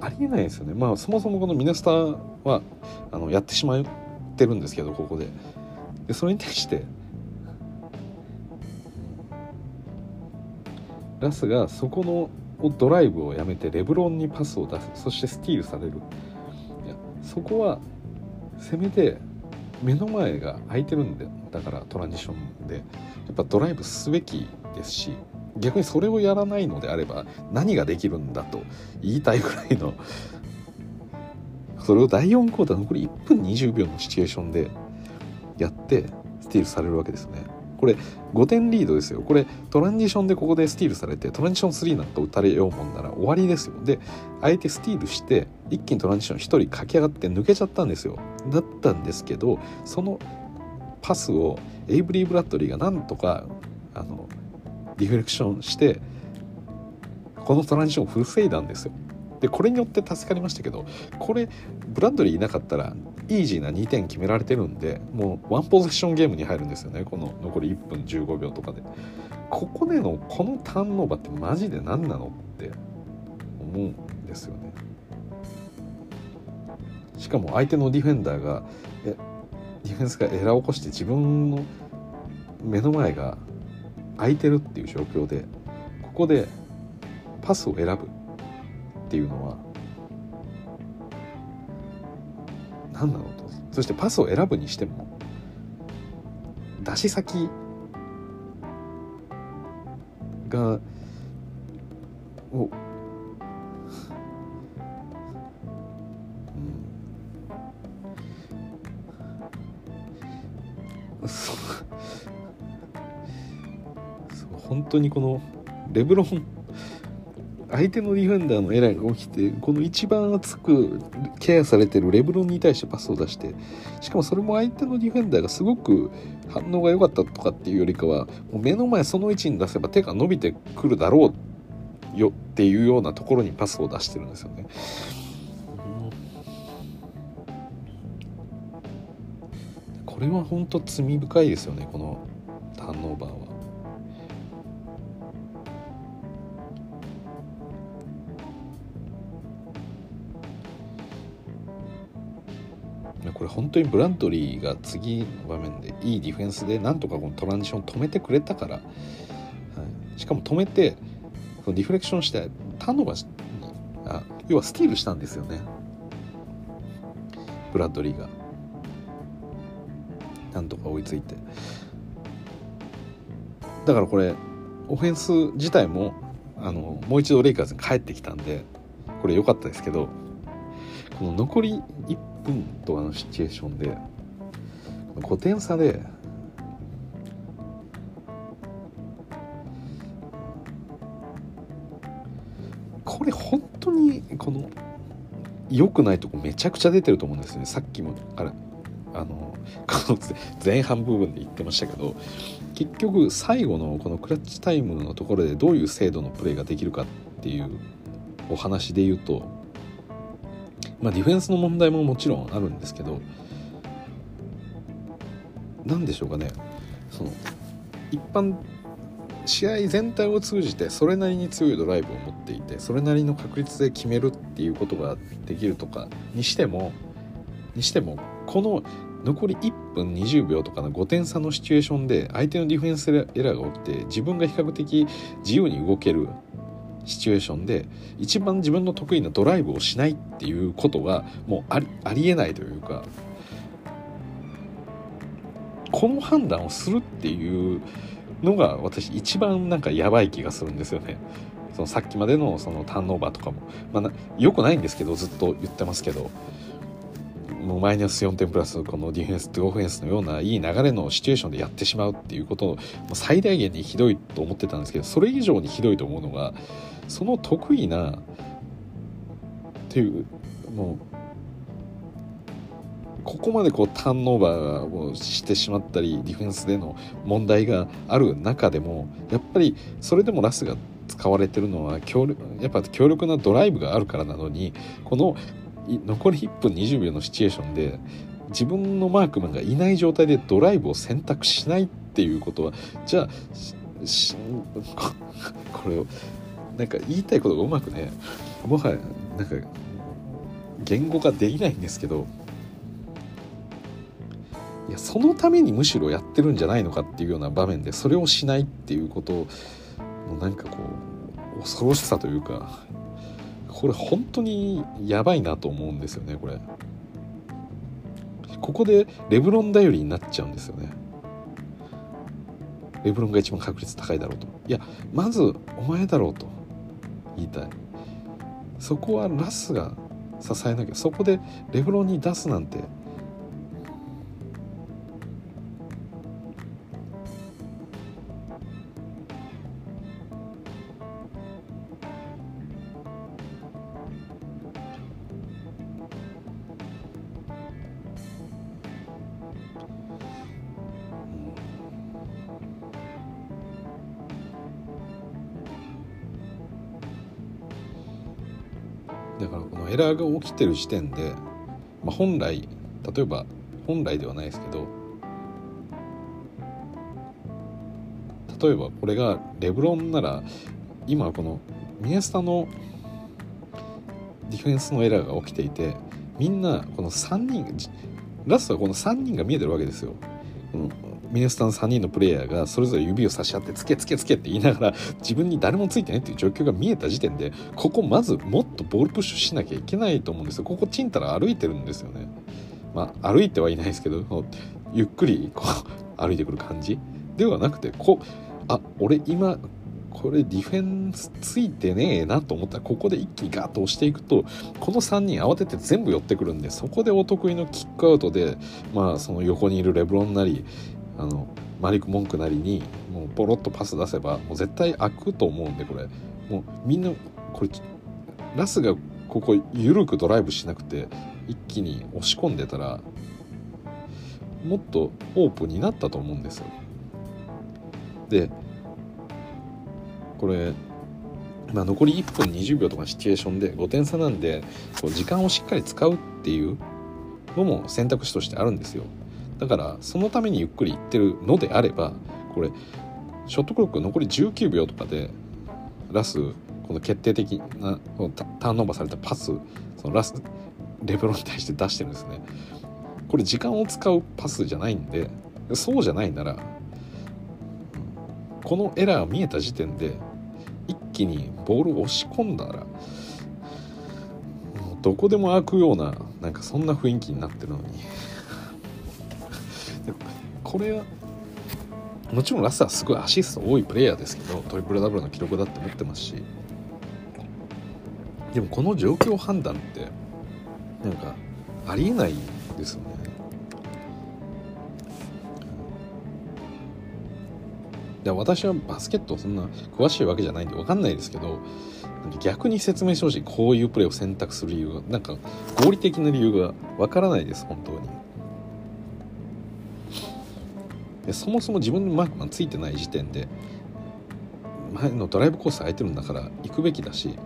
ありえないですよね。まあそもそもこのミネスタはあのやってしまってるんですけどここで。でそれに対してラスがそこのドライブをやめてレブロンにパスを出す。そしてスティールされる。いやそこはせめて目の前が空いてるんでだからトランジションで。やっぱドライブすべきですし逆にそれをやらないのであれば何ができるんだと言いたいぐらいのそれを第4クォーター残り1分20秒のシチュエーションでやってスティールされるわけですね。これ5点リードですよ。これトランジションでここでスティールされてトランジション3なんと打たれようもんなら終わりですよ。で相手スティールして一気にトランジション1人駆け上がって抜けちゃったんですよ。だったんですけどそのパスをエイブリー・ブラッドリーがなんとかあのディフレクションしてこのトランジションを防いだんですよ。でこれによって助かりましたけどこれブラッドリーいなかったらイージーな2点決められてるんでもうワンポゼッションゲームに入るんですよね。この残り1分15秒とかで。ここでのこのターンオーバーってマジで何なのって思うんですよね。しかも相手のディフェンダーがえディフェンスがエラーを起こして自分の目の前が空いてるっていう状況でここでパスを選ぶっていうのは何なのと。そしてパスを選ぶにしても出し先がをう。そう 本当にこのレブロン相手のディフェンダーのエラーが起きてこの一番熱くケアされてるレブロンに対してパスを出してしかもそれも相手のディフェンダーがすごく反応が良かったとかっていうよりかはもう目の前その位置に出せば手が伸びてくるだろうよっていうようなところにパスを出してるんですよね。これは本当罪深いですよねこのターンオーバーは。本当にブラントリーが次の場面でいいディフェンスでなんとかこのトランジション止めてくれたから、はい、しかも止めてそのディフレクションしてターンオーバーあ要はスティールしたんですよね。ブラッドリーが。なんとか追いついて。だからこれオフェンス自体もあのもう一度レイカーズに帰ってきたんでこれ良かったですけどこの残り1分とかのシチュエーションで5点差でこれ本当にこの良くないとこめちゃくちゃ出てると思うんですよね。さっきもあれあのこの 前半部分で言ってましたけど結局最後のこのクラッチタイムのところでどういう精度のプレーができるかっていうお話で言うとまあ、ディフェンスの問題ももちろんあるんですけど何でしょうかね。その一般試合全体を通じてそれなりに強いドライブを持っていてそれなりの確率で決めるっていうことができるとかにしてもにしてもこの残り1分20秒とかの5点差のシチュエーションで相手のディフェンスエラーが起きて自分が比較的自由に動けるシチュエーションで一番自分の得意なドライブをしないっていうことがもうありありえないというかこの判断をするっていうのが私一番なんかやばい気がするんですよね。そのさっきまでのそのターンオーバーとかも、まあ、よくないんですけどずっと言ってますけどもうマイナス4点プラスこのディフェンスとオフェンスのようないい流れのシチュエーションでやってしまうっていうことを最大限にひどいと思ってたんですけどそれ以上にひどいと思うのがその得意なっていうもうここまでこうターンオーバーをしてしまったりディフェンスでの問題がある中でもやっぱりそれでもラスが使われてるのは強力やっぱ強力なドライブがあるからなのにこの残り1分20秒のシチュエーションで自分のマークマンがいない状態でドライブを選択しないっていうことはじゃあこれをなんか言いたいことがうまくねもはやなんか言語化できないんですけどいやそのためにむしろやってるんじゃないのかっていうような場面でそれをしないっていうことのなんかこう恐ろしさというかこれ本当にやばいなと思うんですよねこれ。ここでレブロン頼りになっちゃうんですよね。レブロンが一番確率高いだろうと。いやまずお前だろうと。言いたい。そこはラスが支えなきゃそこでレブロンに出すなんてーが起きてる時点で、まあ、本来例えば本来ではないですけど例えばこれがレブロンなら今このミネスタのディフェンスのエラーが起きていてみんなこの3人ラストはこの3人が見えてるわけですよ。このミネスタの3人のプレイヤーがそれぞれ指を差し合ってつけつけつけって言いながら自分に誰もついてないっていう状況が見えた時点でここまずもっとボールプッシュしなきゃいけないと思うんですよ。ここちんたら歩いてるんですよね。まあ歩いてはいないですけどゆっくりこう歩いてくる感じ。ではなくてこうあ俺今これディフェンスついてねえなと思ったらここで一気にガッと押していくとこの3人慌てて全部寄ってくるんでそこでお得意のキックアウトでまあその横にいるレブロンなりあのマリク・モンクなりにもうポロッとパス出せばもう絶対開くと思うんでこれもうみんなこれラスがここ緩くドライブしなくて一気に押し込んでたらもっとオープンになったと思うんですよ。でこれ、まあ、残り1分20秒とかシチュエーションで5点差なんでこう時間をしっかり使うっていうのも選択肢としてあるんですよ。だからそのためにゆっくりいってるのであればこれショットクロック残り19秒とかでラスこの決定的なターンオーバーされたパスそのラスレブロンに対して出してるんですね。これ時間を使うパスじゃないんでそうじゃないならこのエラーが見えた時点で一気にボールを押し込んだらどこでも開くようななんかそんな雰囲気になってるのに。これはもちろんラスはすごいアシスト多いプレイヤーですけどトリプルダブルの記録だって持ってますしでもこの状況判断ってなんかありえないですよね。で私はバスケットそんな詳しいわけじゃないんで分かんないですけど逆に説明してほしいこういうプレーを選択する理由がなんか合理的な理由が分からないです本当に。でそもそも自分のマークマンついてない時点で前のドライブコース空いてるんだから行くべきだし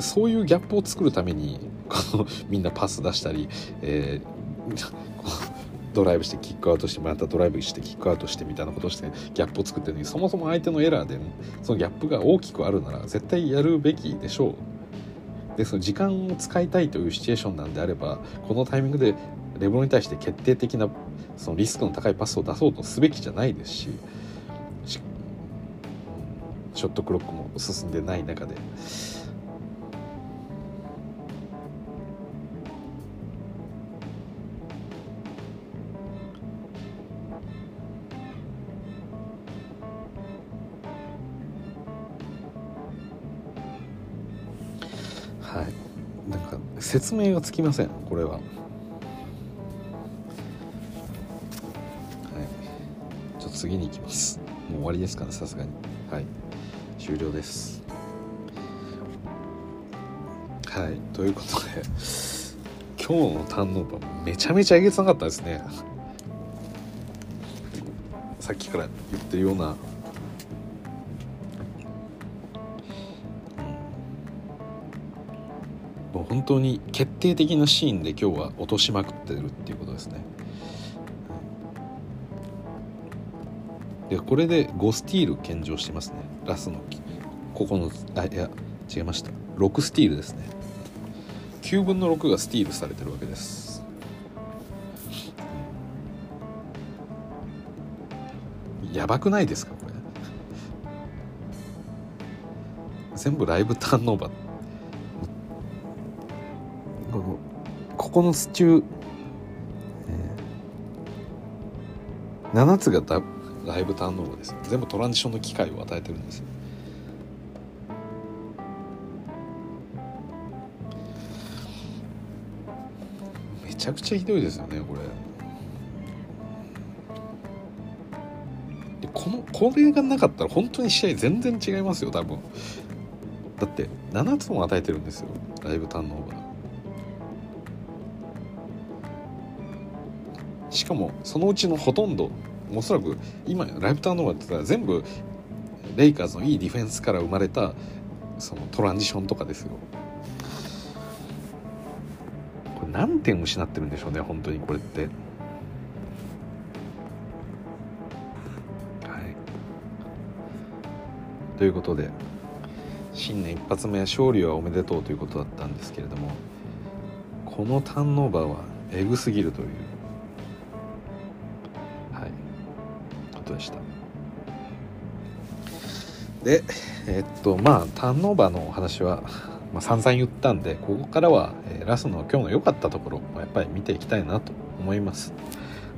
そういうギャップを作るためにこのみんなパス出したり、えー、ドライブしてキックアウトしてまたドライブしてキックアウトしてみたいなことしてギャップを作ってるのにそもそも相手のエラーでそのギャップが大きくあるなら絶対やるべきでしょう。でその時間を使いたいというシチュエーションなんであればこのタイミングでレブロンに対して決定的なそのリスクの高いパスを出そうとすべきじゃないですしショットクロックも進んでない中で。はいなんか説明がつきませんこれは。次に行きます。もう終わりですかねさすがに。はい。終了です。はい。ということで今日のターンオーバーめちゃめちゃえげつなかったですね。さっきから言ってるような。もう本当に決定的なシーンで今日は落としまくってるっていうことですね。でこれで5スティール献上してますね。ラスの9つあいや違いました。6スティールですね。9分の6がスティールされてるわけです。やばくないですかこれ。全部ライブターンオーバー。9つ中、えー、7つがダブライブターンオーバーです全部トランジションの機会を与えてるんです。めちゃくちゃひどいですよねこれ。このこれがなかったら本当に試合全然違いますよ多分。だって7つも与えてるんですよライブターンオーバー。しかもそのうちのほとんどおそらく今ライブターンオーバーって言ったら全部レイカーズのいいディフェンスから生まれたそのトランジションとかですよ。これ何点失ってるんでしょうね本当にこれって。はい。ということで新年一発目勝利はおめでとうということだったんですけれどもこのターンオーバーはエグすぎるという。でした。でえっとまあターンオーバーのお話は、まあ、散々言ったんでここからは、えー、ラスの今日の良かったところをやっぱり見ていきたいなと思います。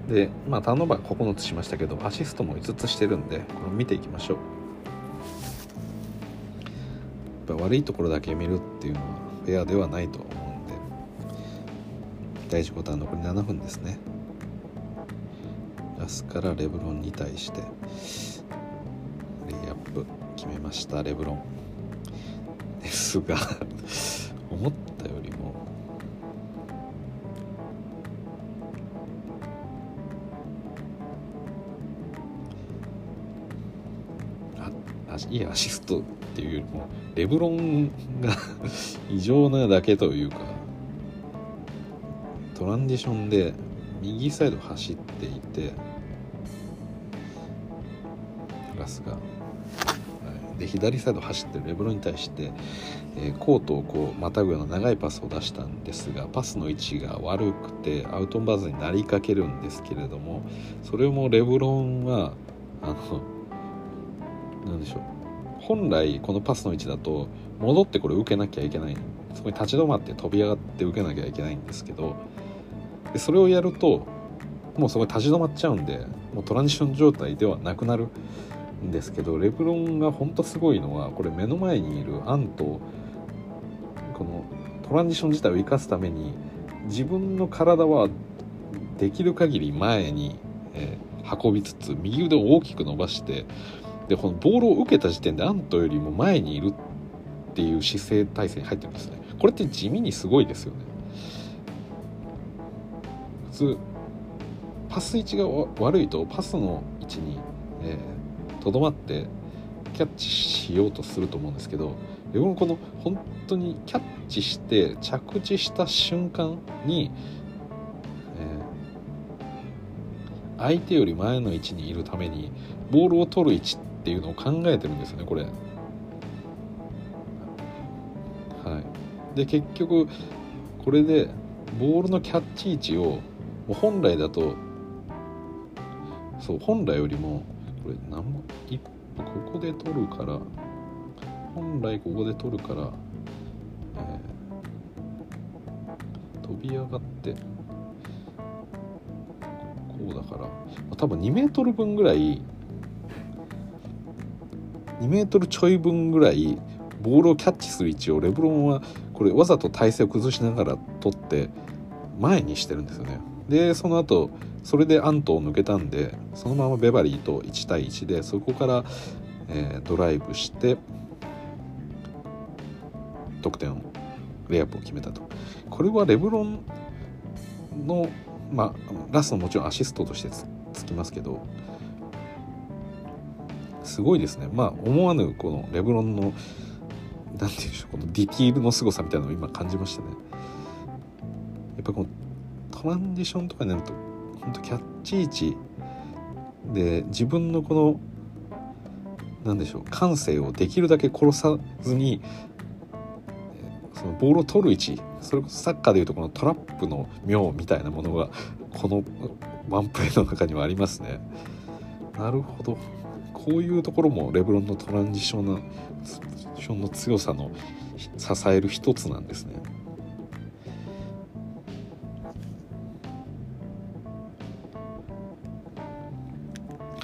でまあターンオーバー9つしましたけどアシストも5つしてるんでこれ見ていきましょう。やっぱ悪いところだけ見るっていうのはフェアではないと思うんで第1クォーター残り7分ですね。ラスからレブロンに対してレイアップ決めましたレブロン。ですが 思ったよりもあいいアシストっていうよりもレブロンが 異常なだけというかトランジションで右サイド走っていてラスが、で左サイド走ってるレブロンに対して、えー、コートをこうまたぐような長いパスを出したんですがパスの位置が悪くてアウトバーズになりかけるんですけれどもそれもレブロンはあの何でしょう。本来このパスの位置だと戻ってこれ受けなきゃいけない。そこに立ち止まって飛び上がって受けなきゃいけないんですけどでそれをやるともうそこに立ち止まっちゃうんでもうトランジション状態ではなくなる。んですけどレブロンが本当すごいのはこれ目の前にいるアンとこのトランジション自体を生かすために自分の体はできる限り前に、えー、運びつつ右腕を大きく伸ばしてでこのボールを受けた時点でアントよりも前にいるっていう姿勢体制に入ってるんですね。これって地味にすごいですよね。普通パス位置が悪いとパスの位置にとど、まってキャッチしようとすると思うんですけどレブロンこの本当にキャッチして着地した瞬間に、えー、相手より前の位置にいるためにボールを取る位置っていうのを考えてるんですよねこれ。はい、で結局これでボールのキャッチ位置を本来だとそう本来よりもこれ何ここで取るから本来ここで取るから、えー、飛び上がってこうだから多分2メートル分ぐらい2メートルちょい分ぐらいボールをキャッチする位置をレブロンはこれわざと体勢を崩しながら取って前にしてるんですよね。でその後それでアントを抜けたんでそのままベバリーと1対1でそこから、えー、ドライブして得点をレイアップを決めたと。これはレブロンのまあラストもちろんアシストとしてつきますけどすごいですね。まあ思わぬこのレブロンの何て言うんでしょうこのディティールの凄さみたいなのを今感じましたね。やっぱこのトランジションとかになると本当キャッチ位置で自分のこの何でしょう感性をできるだけ殺さずにそのボールを取る位置それこそサッカーでいうとこのトラップの妙みたいなものがこのワンプレーの中にはありますね。なるほどこういうところもレブロンのトランジションのションの強さの支える一つなんですね。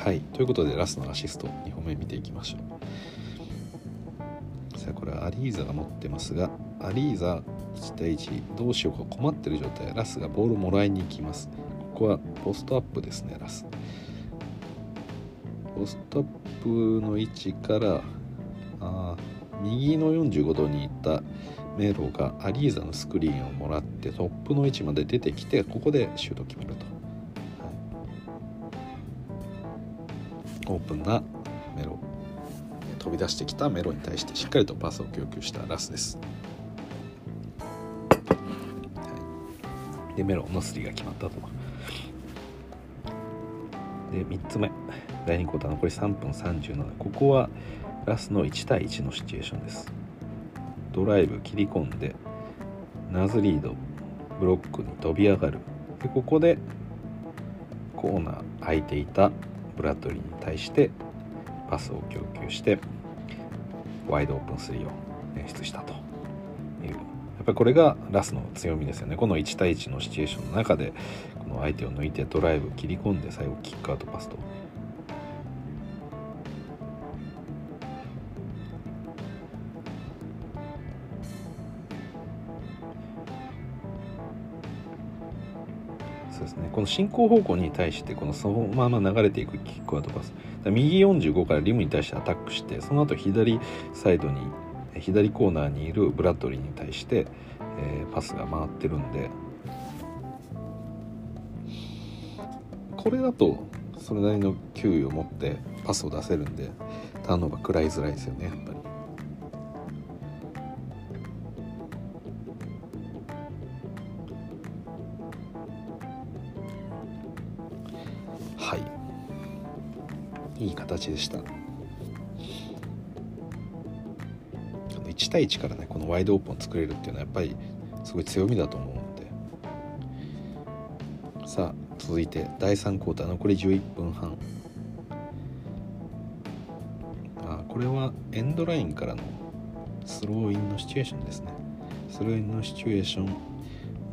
はい。ということでラストのアシスト2本目見ていきましょう。さあこれはアリーザが持ってますがアリーザ1対1どうしようか困ってる状態。ラスがボールをもらいに行きます。ここはポストアップですねラス。ポストアップの位置からあ右の45度に行った迷路がアリーザのスクリーンをもらってトップの位置まで出てきてここでシュート決めると。オープンなメロ。飛び出してきたメロに対してしっかりとパスを供給したラスです。はい、でメロのスリーが決まったと。で3つ目。第2クォーター残り3分37ここはラスの1対1のシチュエーションです。ドライブ切り込んでナズリードブロックに飛び上がる。でここでコーナー空いていたブラッドリーに対してパスを供給してワイドオープン3を演出したという。やっぱりこれがラスの強みですよね。この1対1のシチュエーションの中でこの相手を抜いてドライブ切り込んで最後キックアウトパスとこの進行方向に対してこのそのまま流れていくキックアウトパス右45からリムに対してアタックしてその後左サイドに左コーナーにいるブラッドリーに対して、えー、パスが回ってるんでこれだとそれなりの球威を持ってパスを出せるんでターンオーバー食らいづらいですよねやっぱり。形でした。1対1からねこのワイドオープンを作れるっていうのはやっぱりすごい強みだと思うので。さあ続いて第3クォーター残り11分半。あこれはエンドラインからのスローインのシチュエーションですね。スローインのシチュエーション。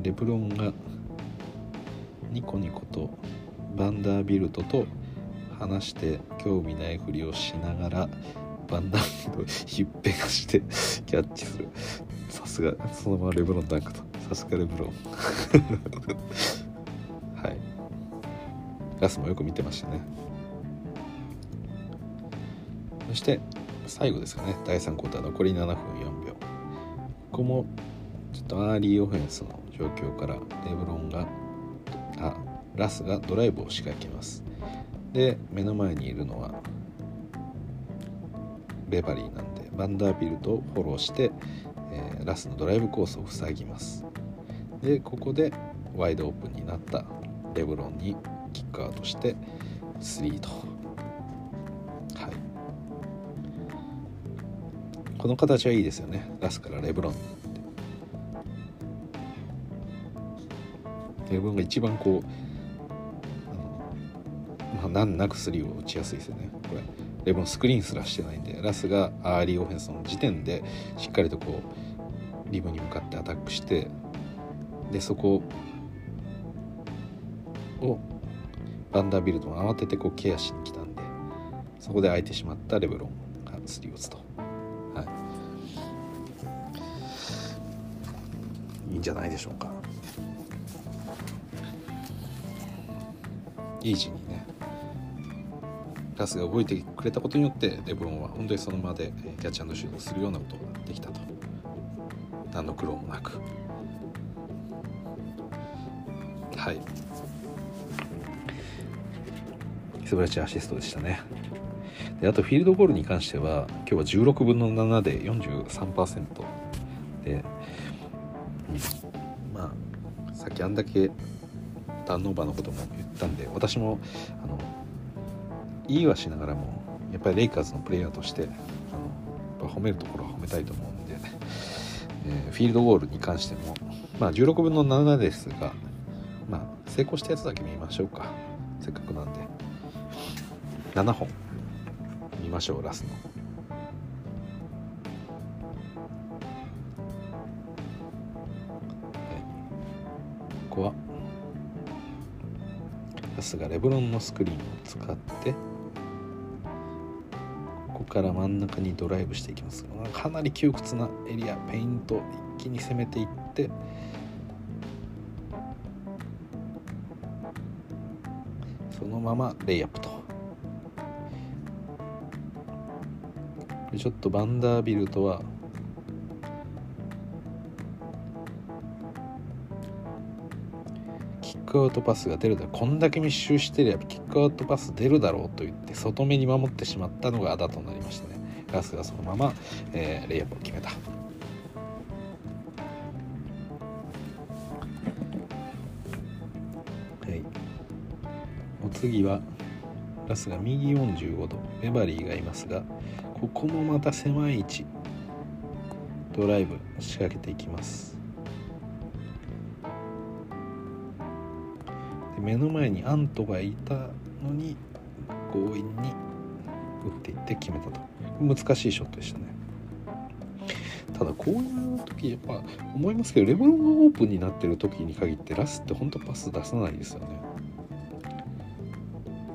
レブロンがニコニコとバンダービルトと話して興味ないふりをしながらバンダービルひっぺがしてキャッチする。さすがそのままレブロンダンクと。さすがレブロン。はい。ラスもよく見てましたね。そして最後ですかね。第3クォーター残り7分4秒。ここもちょっとアーリーオフェンスの状況からレブロンがあラスがドライブを仕掛けます。で目の前にいるのはベバリーなんでバンダービルトをフォローして、えー、ラスのドライブコースを塞ぎます。でここでワイドオープンになったレブロンにキックアウトして3と。はい。この形はいいですよね。ラスからレブロンレブロンが一番こうまあ、難なくスリーを打ちやすいですよね。これレブンスクリーンすらしてないんでラスがアーリーオフェンスの時点でしっかりとこうリブに向かってアタックしてでそこをバンダービルトが慌ててこうケアしに来たんでそこで空いてしまったレブロンがスリーを打つと、はい、いいんじゃないでしょうか。イージーにラスが動いてくれたことによってレブロンは本当にその場でキャッチシュートするようなことができたと。何の苦労もなく。はい。素晴らしいアシストでしたね。であとフィールドゴールに関しては今日は16分の7で43%で、うん、まあさっきあんだけターンオーバーのことも言ったんで私もあの言いはしながらもやっぱりレイカーズのプレイヤーとしてあの褒めるところは褒めたいと思うんで、えー、フィールドゴールに関しても、まあ、16分の7ですが、まあ、成功したやつだけ見ましょうか。せっかくなんで。7本。見ましょうラスの。ここは。ラスがレブロンのスクリーンを使ってから真ん中にドライブしていきます。かなり窮屈なエリア。ペイント一気に攻めていって。そのままレイアップと。ちょっとバンダービルトはキックアウトパスが出るだこんだけ密集してればキックアウトパス出るだろうと言って外目に守ってしまったのがアダとなりましたね。ガスがそのまま、えー、レイアップを決めた。はい。お次はラスが右45度。メバリーがいますがここもまた狭い位置。ドライブ仕掛けていきます。目の前にアントがいたのに強引に打っていって決めたと。難しいショットでしたね。ただこういう時やっぱ思いますけどレブロンがオープンになってる時に限ってラスって本当パス出さないですよね。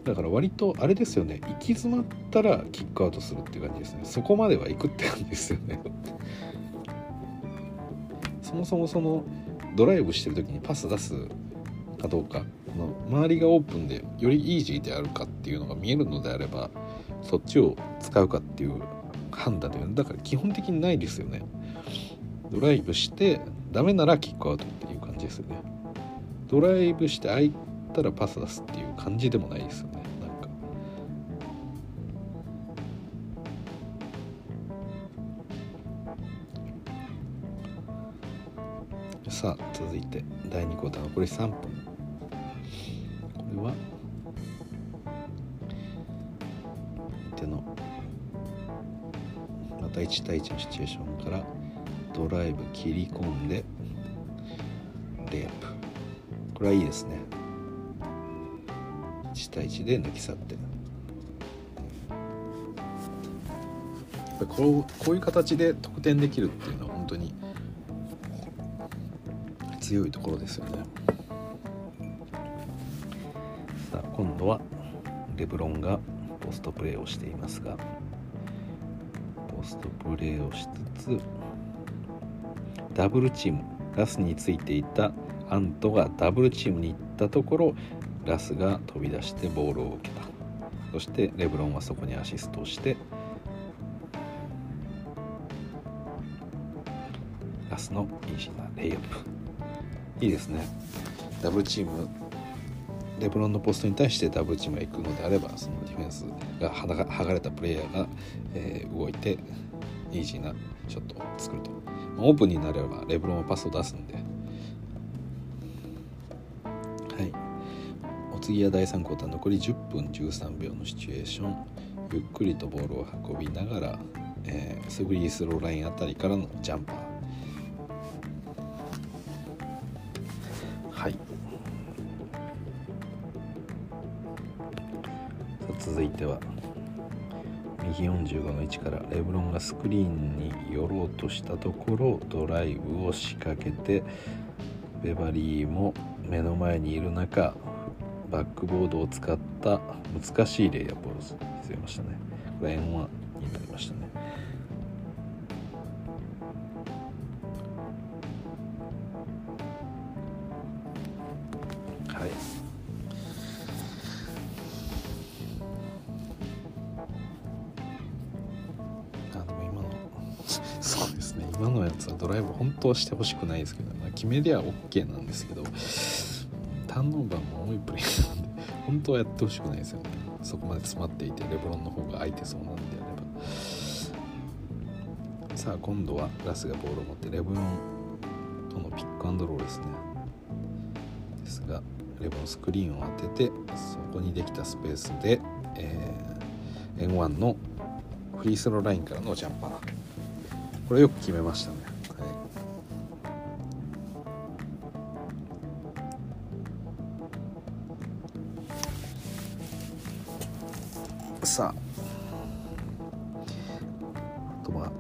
だから割とあれですよね。行き詰まったらキックアウトするっていう感じですね。そこまでは行くって感じですよね。そもそもそのドライブしてる時にパス出すかどうか。の周りがオープンでよりイージーであるかっていうのが見えるのであればそっちを使うかっていう判断でだから基本的にないですよね。ドライブしてダメならキックアウトっていう感じですよね。ドライブして空いたらパス出すっていう感じでもないですよね。なんか。さあ続いて第2クォーター残り3分。1対1のシチュエーションからドライブ切り込んでレイアップ。これはいいですね。1対1で抜き去って。こうこういう形で得点できるっていうのは本当に強いところですよね。さあ今度はレブロンがポストプレーをしていますが。ポストプレーをしつつダブルチームラスについていたアントがダブルチームに行ったところラスが飛び出してボールを受けた。そしてレブロンはそこにアシストをしてラスのイージーなレイアップ。いいですね。ダブルチームレブロンのポストに対してダブルチームが行くのであればそのィフェンスが剥がれたプレイヤーが、えー、動いてイージーなショットを作ると。まあオープンになればレブロンはパスを出すんで。はい。お次は第3クォーター。残り10分13秒のシチュエーション。ゆっくりとボールを運びながら、えー、スフリースローラインあたりからのジャンパー。続いては。右45の位置からレブロンがスクリーンに寄ろうとしたところドライブを仕掛けてベバリーも目の前にいる中バックボードを使った難しいレイアップを見せましたね。これ円1になりましたね。ドライブ本当はしてほしくないですけど、まあ、決めりゃ OK なんですけどターンオーバーも多いプレーなんで本当はやってほしくないですよね。そこまで詰まっていてレブロンの方が空いてそうなんであれば。さあ今度はラスがボールを持ってレブロンとのピックアンドロールですね。ですがレブロンスクリーンを当ててそこにできたスペースで、えー、N1 のフリースローラインからのジャンパー。これよく決めましたね、さ。あとは。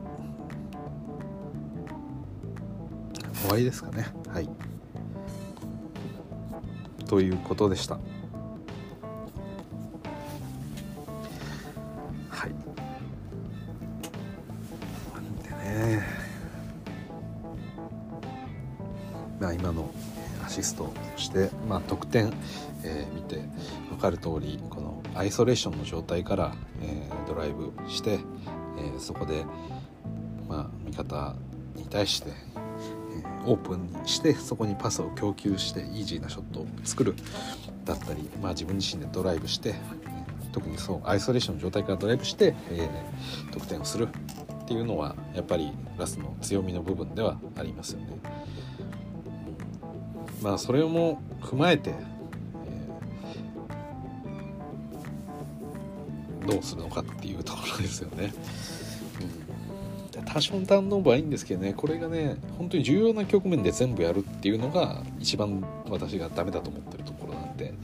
終わりですかね。はい。ということでした。はい。なんでね。まあ今のアシストそしてまあ得点分かる通りこのアイソレーションの状態から、えー、ドライブして、えー、そこで、まあ、味方に対して、えオープンにしてそこにパスを供給してイージーなショットを作るだったり、まあ、自分自身でドライブして特にそうアイソレーションの状態からドライブして、え得点をするっていうのはやっぱりラスの強みの部分ではありますよね。まあそれも踏まえて、どうするのかっていうところですよね。うん、多少のターンオーバーはいいんですけどねこれがね本当に重要な局面で全部やるっていうのが一番私がダメだと思ってるところなんで。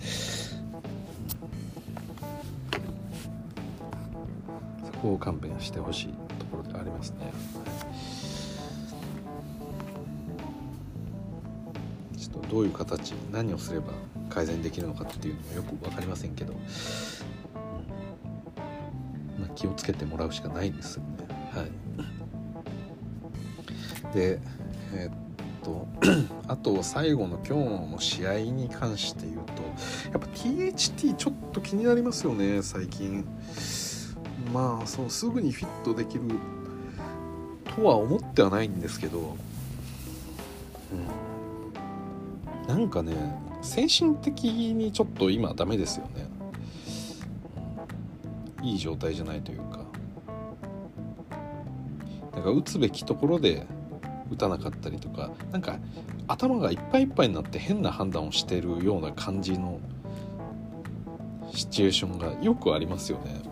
そこを勘弁してほしいところでありますね。どういう形何をすれば改善できるのかっていうのもよく分かりませんけど、気をつけてもらうしかないんですよね。はい、でえー、っと あと最後の今日の試合に関して言うとやっぱ THT ちょっと気になりますよね最近。まあそのすぐにフィットできるとは思ってはないんですけど、うん、なんかね精神的にちょっと今ダメですよね、いい状態じゃないというか。なんか打つべきところで打たなかったりとかなんか頭がいっぱいいっぱいになって変な判断をしてるような感じのシチュエーションがよくありますよね。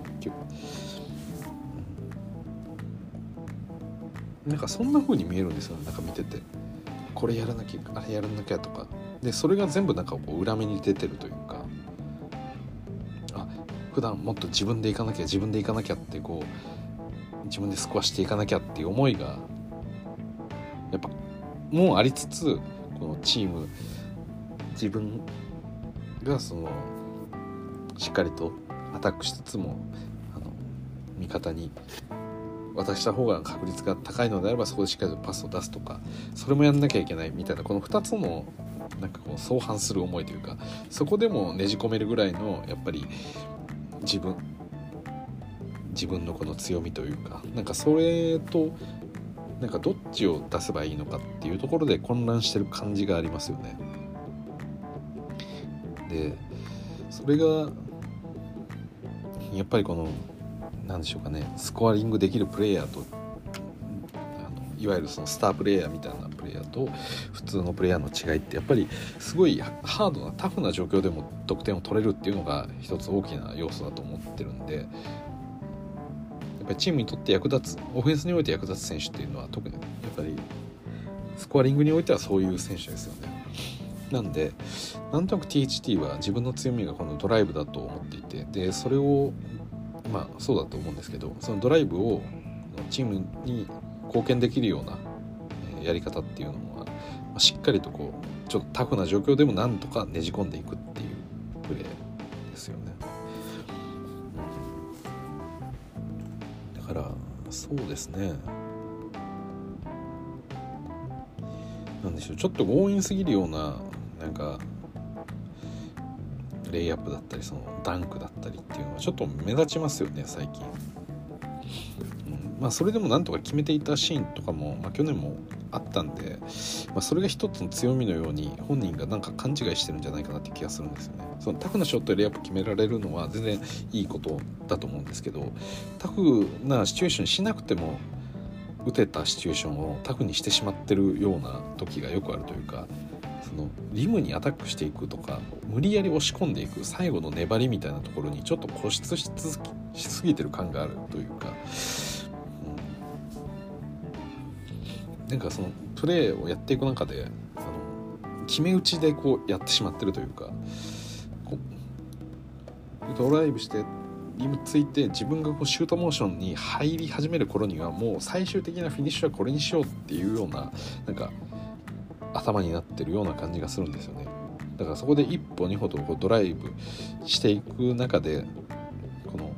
なんかそんな風に見えるんですよねなんか見てて。これやらなきゃあれやらなきゃとか。でそれが全部なんかこう裏目に出てるというか。普段もっと自分で行かなきゃ自分で行かなきゃってこう自分でスコアしていかなきゃっていう思いがやっぱもうありつつこのチーム自分がそのしっかりとアタックしつつもあの味方に渡した方が確率が高いのであればそこでしっかりとパスを出すとかそれもやんなきゃいけないみたいなこの2つのなんかこう相反する思いというかそこでもねじ込めるぐらいのやっぱり自分。自分のこの強みというか。なんかそれとなんかどっちを出せばいいのかっていうところで混乱してる感じがありますよね。でそれがやっぱりこの何でしょうかね。スコアリングできるプレイヤーといわゆるそのスタープレイヤーみたいなプレイヤーと普通のプレイヤーの違いってやっぱりすごいハードなタフな状況でも得点を取れるっていうのが一つ大きな要素だと思ってるんでやっぱりチームにとって役立つオフェンスにおいて役立つ選手っていうのは特にやっぱりスコアリングにおいてはそういう選手ですよね。なんでなんとなく THT は自分の強みがこのドライブだと思っていてでそれをまあそうだと思うんですけどそのドライブをチームに貢献できるようなやり方っていうのはしっかりとこうちょっとタフな状況でもなんとかねじ込んでいくっていうプレーですよね。だからそうですねなんでしょうちょっと強引すぎるようななんかレイアップだったりそのダンクだったりっていうのはちょっと目立ちますよね最近。まあ、それでもなんとか決めていたシーンとかも、まあ、去年もあったんで、まあ、それが一つの強みのように本人がなんか勘違いしてるんじゃないかなって気がするんですよねそのタフなショットでレイアップ決められるのは全然いいことだと思うんですけどタフなシチュエーションしなくても打てたシチュエーションをタフにしてしまってるような時がよくあるというかそのリムにアタックしていくとか無理やり押し込んでいく最後の粘りみたいなところにちょっと固執しすぎてる感があるというか。なんかそのプレーをやっていく中であの決め打ちでこうやってしまってるというかドライブしてリムついて自分がこうシュートモーションに入り始める頃にはもう最終的なフィニッシュはこれにしようっていうようななんか頭になってるような感じがするんですよね。だからそこで一歩二歩とこうドライブしていく中でこの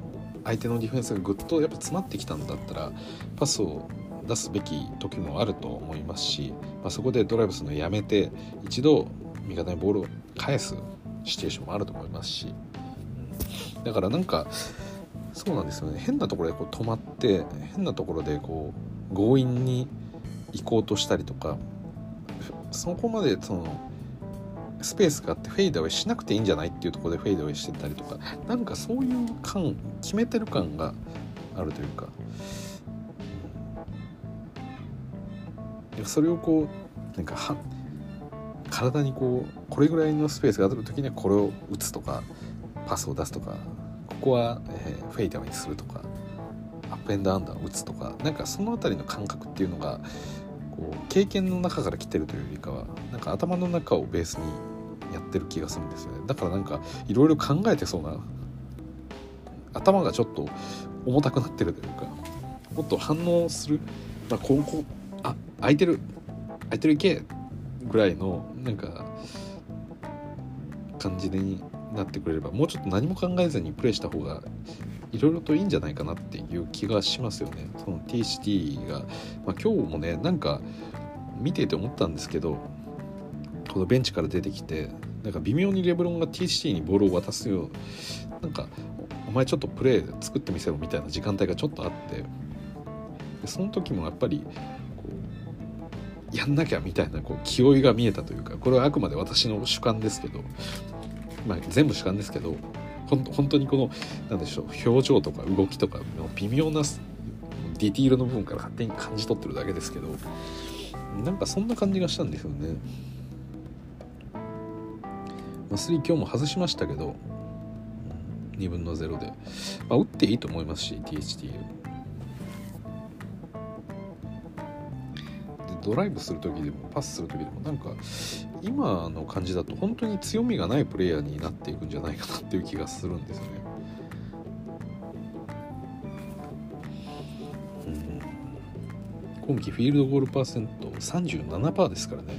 相手のディフェンスがぐっとやっぱ詰まってきたんだったらパスを出すべき時もあると思いますし、まあ、そこでドライブするのをやめて一度味方にボールを返すシチュエーションもあると思いますし、うん、だからなんかそうなんですよね。変なところでこう止まって変なところでこう強引に行こうとしたりとかそこまでそのスペースがあってフェイダーウェイしなくていいんじゃないっていうところでフェイダーウェイしてたりとかなんかそういう感決めてる感があるというかそれをこうなんかは体にこうこれぐらいのスペースがある時にはこれを打つとかパスを出すとかここは、えー、フェイダーにするとかアップエンドアンダーを打つとかなんかその辺りの感覚っていうのがこう経験の中から来てるというよりかはなんか頭の中をベースにやってる気がするんですよね。だからなんかいろいろ考えてそうな頭がちょっと重たくなってるというかもっと反応する、まあ、ここ空いてる空いてるいけぐらいのなんか感じになってくれればもうちょっと何も考えずにプレイした方がいろいろといいんじゃないかなっていう気がしますよね。その TCT が、まあ、今日もねなんか見ていて思ったんですけどこのベンチから出てきてなんか微妙にレブロンが TCT にボールを渡すようなんかお前ちょっとプレー作ってみせろみたいな時間帯がちょっとあってその時もやっぱりやんなきゃみたいなこう気負いが見えたというかこれはあくまで私の主観ですけど、まあ、全部主観ですけど本当にこの何でしょう表情とか動きとか微妙なディティールの部分から勝手に感じ取ってるだけですけどなんかそんな感じがしたんですよね。まあ、3今日も外しましたけど2分の0で、まあ、打っていいと思いますし THT ドライブする時でもパスする時でもなんか今の感じだと本当に強みがないプレイヤーになっていくんじゃないかなっていう気がするんですよね。うん、今季フィールドゴールパーセント37%ですからね。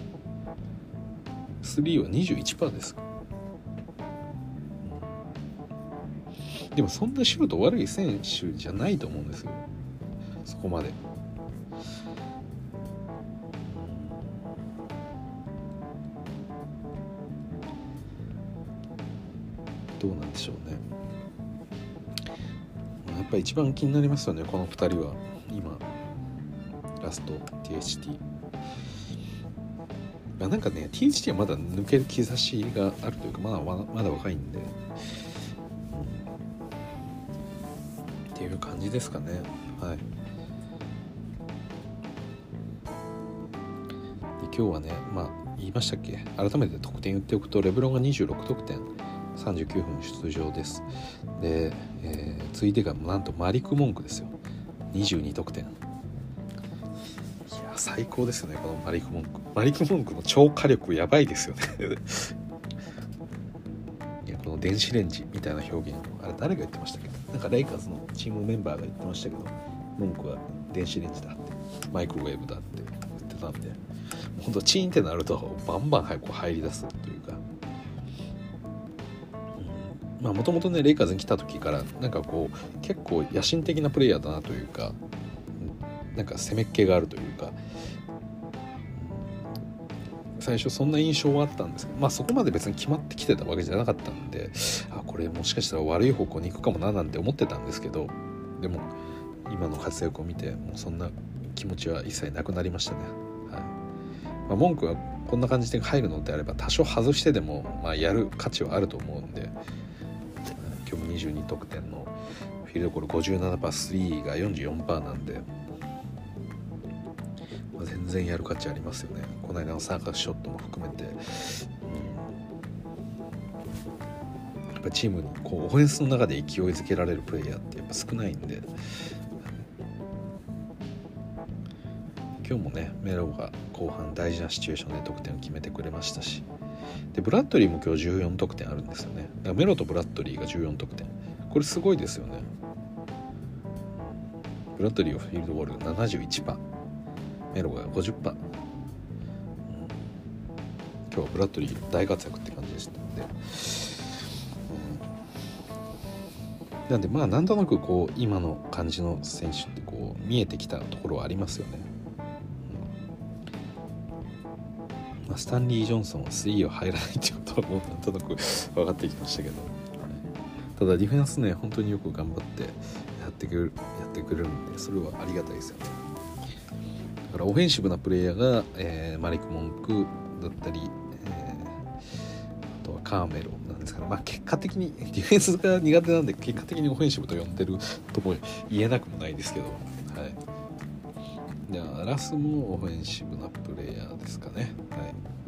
3は21%です。でもそんなシュート悪い選手じゃないと思うんですよ。そこまで。どうなんでしょうね。やっぱり一番気になりますよねこの2人は。今ラスト THT まあ、なんかね THT はまだ抜ける兆しがあるというかまだまだ若いんで、っていう感じですかね。はい。で今日はねまあ言いましたっけ？改めて得点言っておくとレブロンが26得点。39分出場です。で、えー、ついでがなんとマリク・モンクですよ。22得点。いや最高ですよねこのマリク・モンクマリク・モンクの超火力やばいですよね。いやこの電子レンジみたいな表現あれ誰が言ってましたっけ？なんかレイカーズのチームメンバーが言ってましたけどモンクは電子レンジだって。マイクロウェーブだって言ってたんで本当チーンってなるとバンバンこう入り出すという。もともとねレイカーズに来た時からなんかこう結構野心的なプレイヤーだなというかなんか攻めっ気があるというか。最初そんな印象はあったんですけどまあそこまで別に決まってきてたわけじゃなかったんであこれもしかしたら悪い方向に行くかもななんて思ってたんですけどでも今の活躍を見てもうそんな気持ちは一切なくなりましたね。はい。まあ、文句はこんな感じで入るのであれば多少外してでも、まあ、やる価値はあると思うんで今日も22得点のフィールドゴール 57%3 が44%なんで、まあ、全然やる価値ありますよね。この間のサーカスショットも含めて、うん、やっぱチームにこうオフェンスの中で勢いづけられるプレイヤーってやっぱ少ないんで。今日もねメロが後半大事なシチュエーションで得点を決めてくれましたし。でブラッドリーも今日14得点あるんですよね。だからメロとブラッドリーが14得点。これすごいですよね。ブラッドリーはフィールドゴール71%メロが50%、うん、今日はブラッドリー大活躍って感じでしたので、うん、なんでまあなんとなくこう今の感じの選手ってこう見えてきたところはありますよね。まあ、スタンリー・ジョンソンは3は入らないってことはもうなんとなく分かってきましたけど、ただディフェンスね本当によく頑張ってやってくれるやってくれるんでそれはありがたいですよね。だからオフェンシブなプレイヤーが、えー、マリック・モンクだったり、えー、あとはカーメロなんですから、まあ、結果的にディフェンスが苦手なんで結果的にオフェンシブと呼んでるとも言えなくもないですけどはい。じゃあラスもオフェンシブなプレイヤーですかね。はい。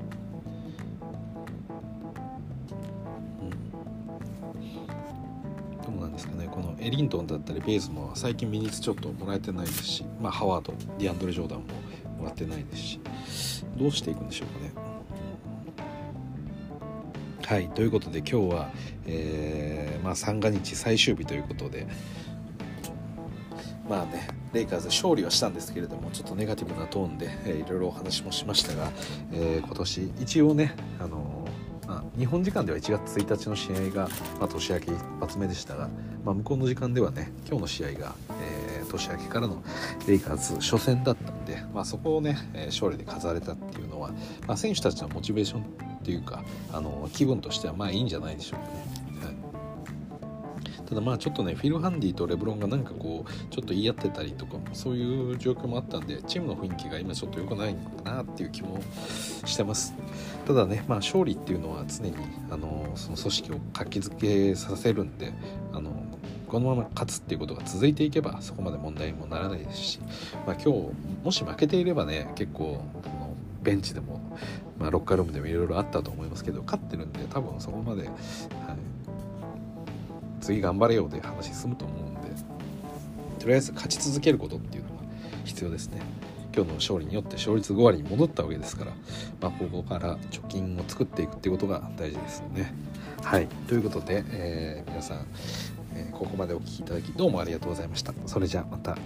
エリントンだったりベースも最近ミニッツちょっともらえてないですし、まあ、ハワードディアンドレ・ジョーダンももらってないですしどうしていくんでしょうかね。はいということで今日は、えーまあ、三が日最終日ということでまあねレイカーズ勝利はしたんですけれどもちょっとネガティブなトーンで、えー、いろいろお話もしましたが、えー、今年一応ね、あのー、まあ、日本時間では1月1日の試合が、まあ、年明け一発目でしたが、まあ、向こうの時間ではね今日の試合が、えー、年明けからのレイカーズ初戦だったんで、まあ、そこをね、え勝利で飾れたっていうのは、まあ、選手たちのモチベーションっていうかあの気分としてはまあいいんじゃないでしょうかね。ただまあちょっとねフィル・ハンディとレブロンがなんかこうちょっと言い合ってたりとかそういう状況もあったんでチームの雰囲気が今ちょっと良くないのかなっていう気もしてます。ただねまあ勝利っていうのは常にあのその組織を活気づけさせるんであのこのまま勝つっていうことが続いていけばそこまで問題にもならないですし、まあ、今日もし負けていればね結構そのベンチでも、まあ、ロッカールームでもいろいろあったと思いますけど勝ってるんで多分そこまで、はい、次頑張れよで話進むと思うんでとりあえず勝ち続けることっていうのが必要ですね。今日の勝利によって勝率5割に戻ったわけですから、まあ、ここから貯金を作っていくっていうことが大事ですよね。はいということで、えー、皆さん、えー、ここまでお聴きいただきどうもありがとうございました。それじゃあまた。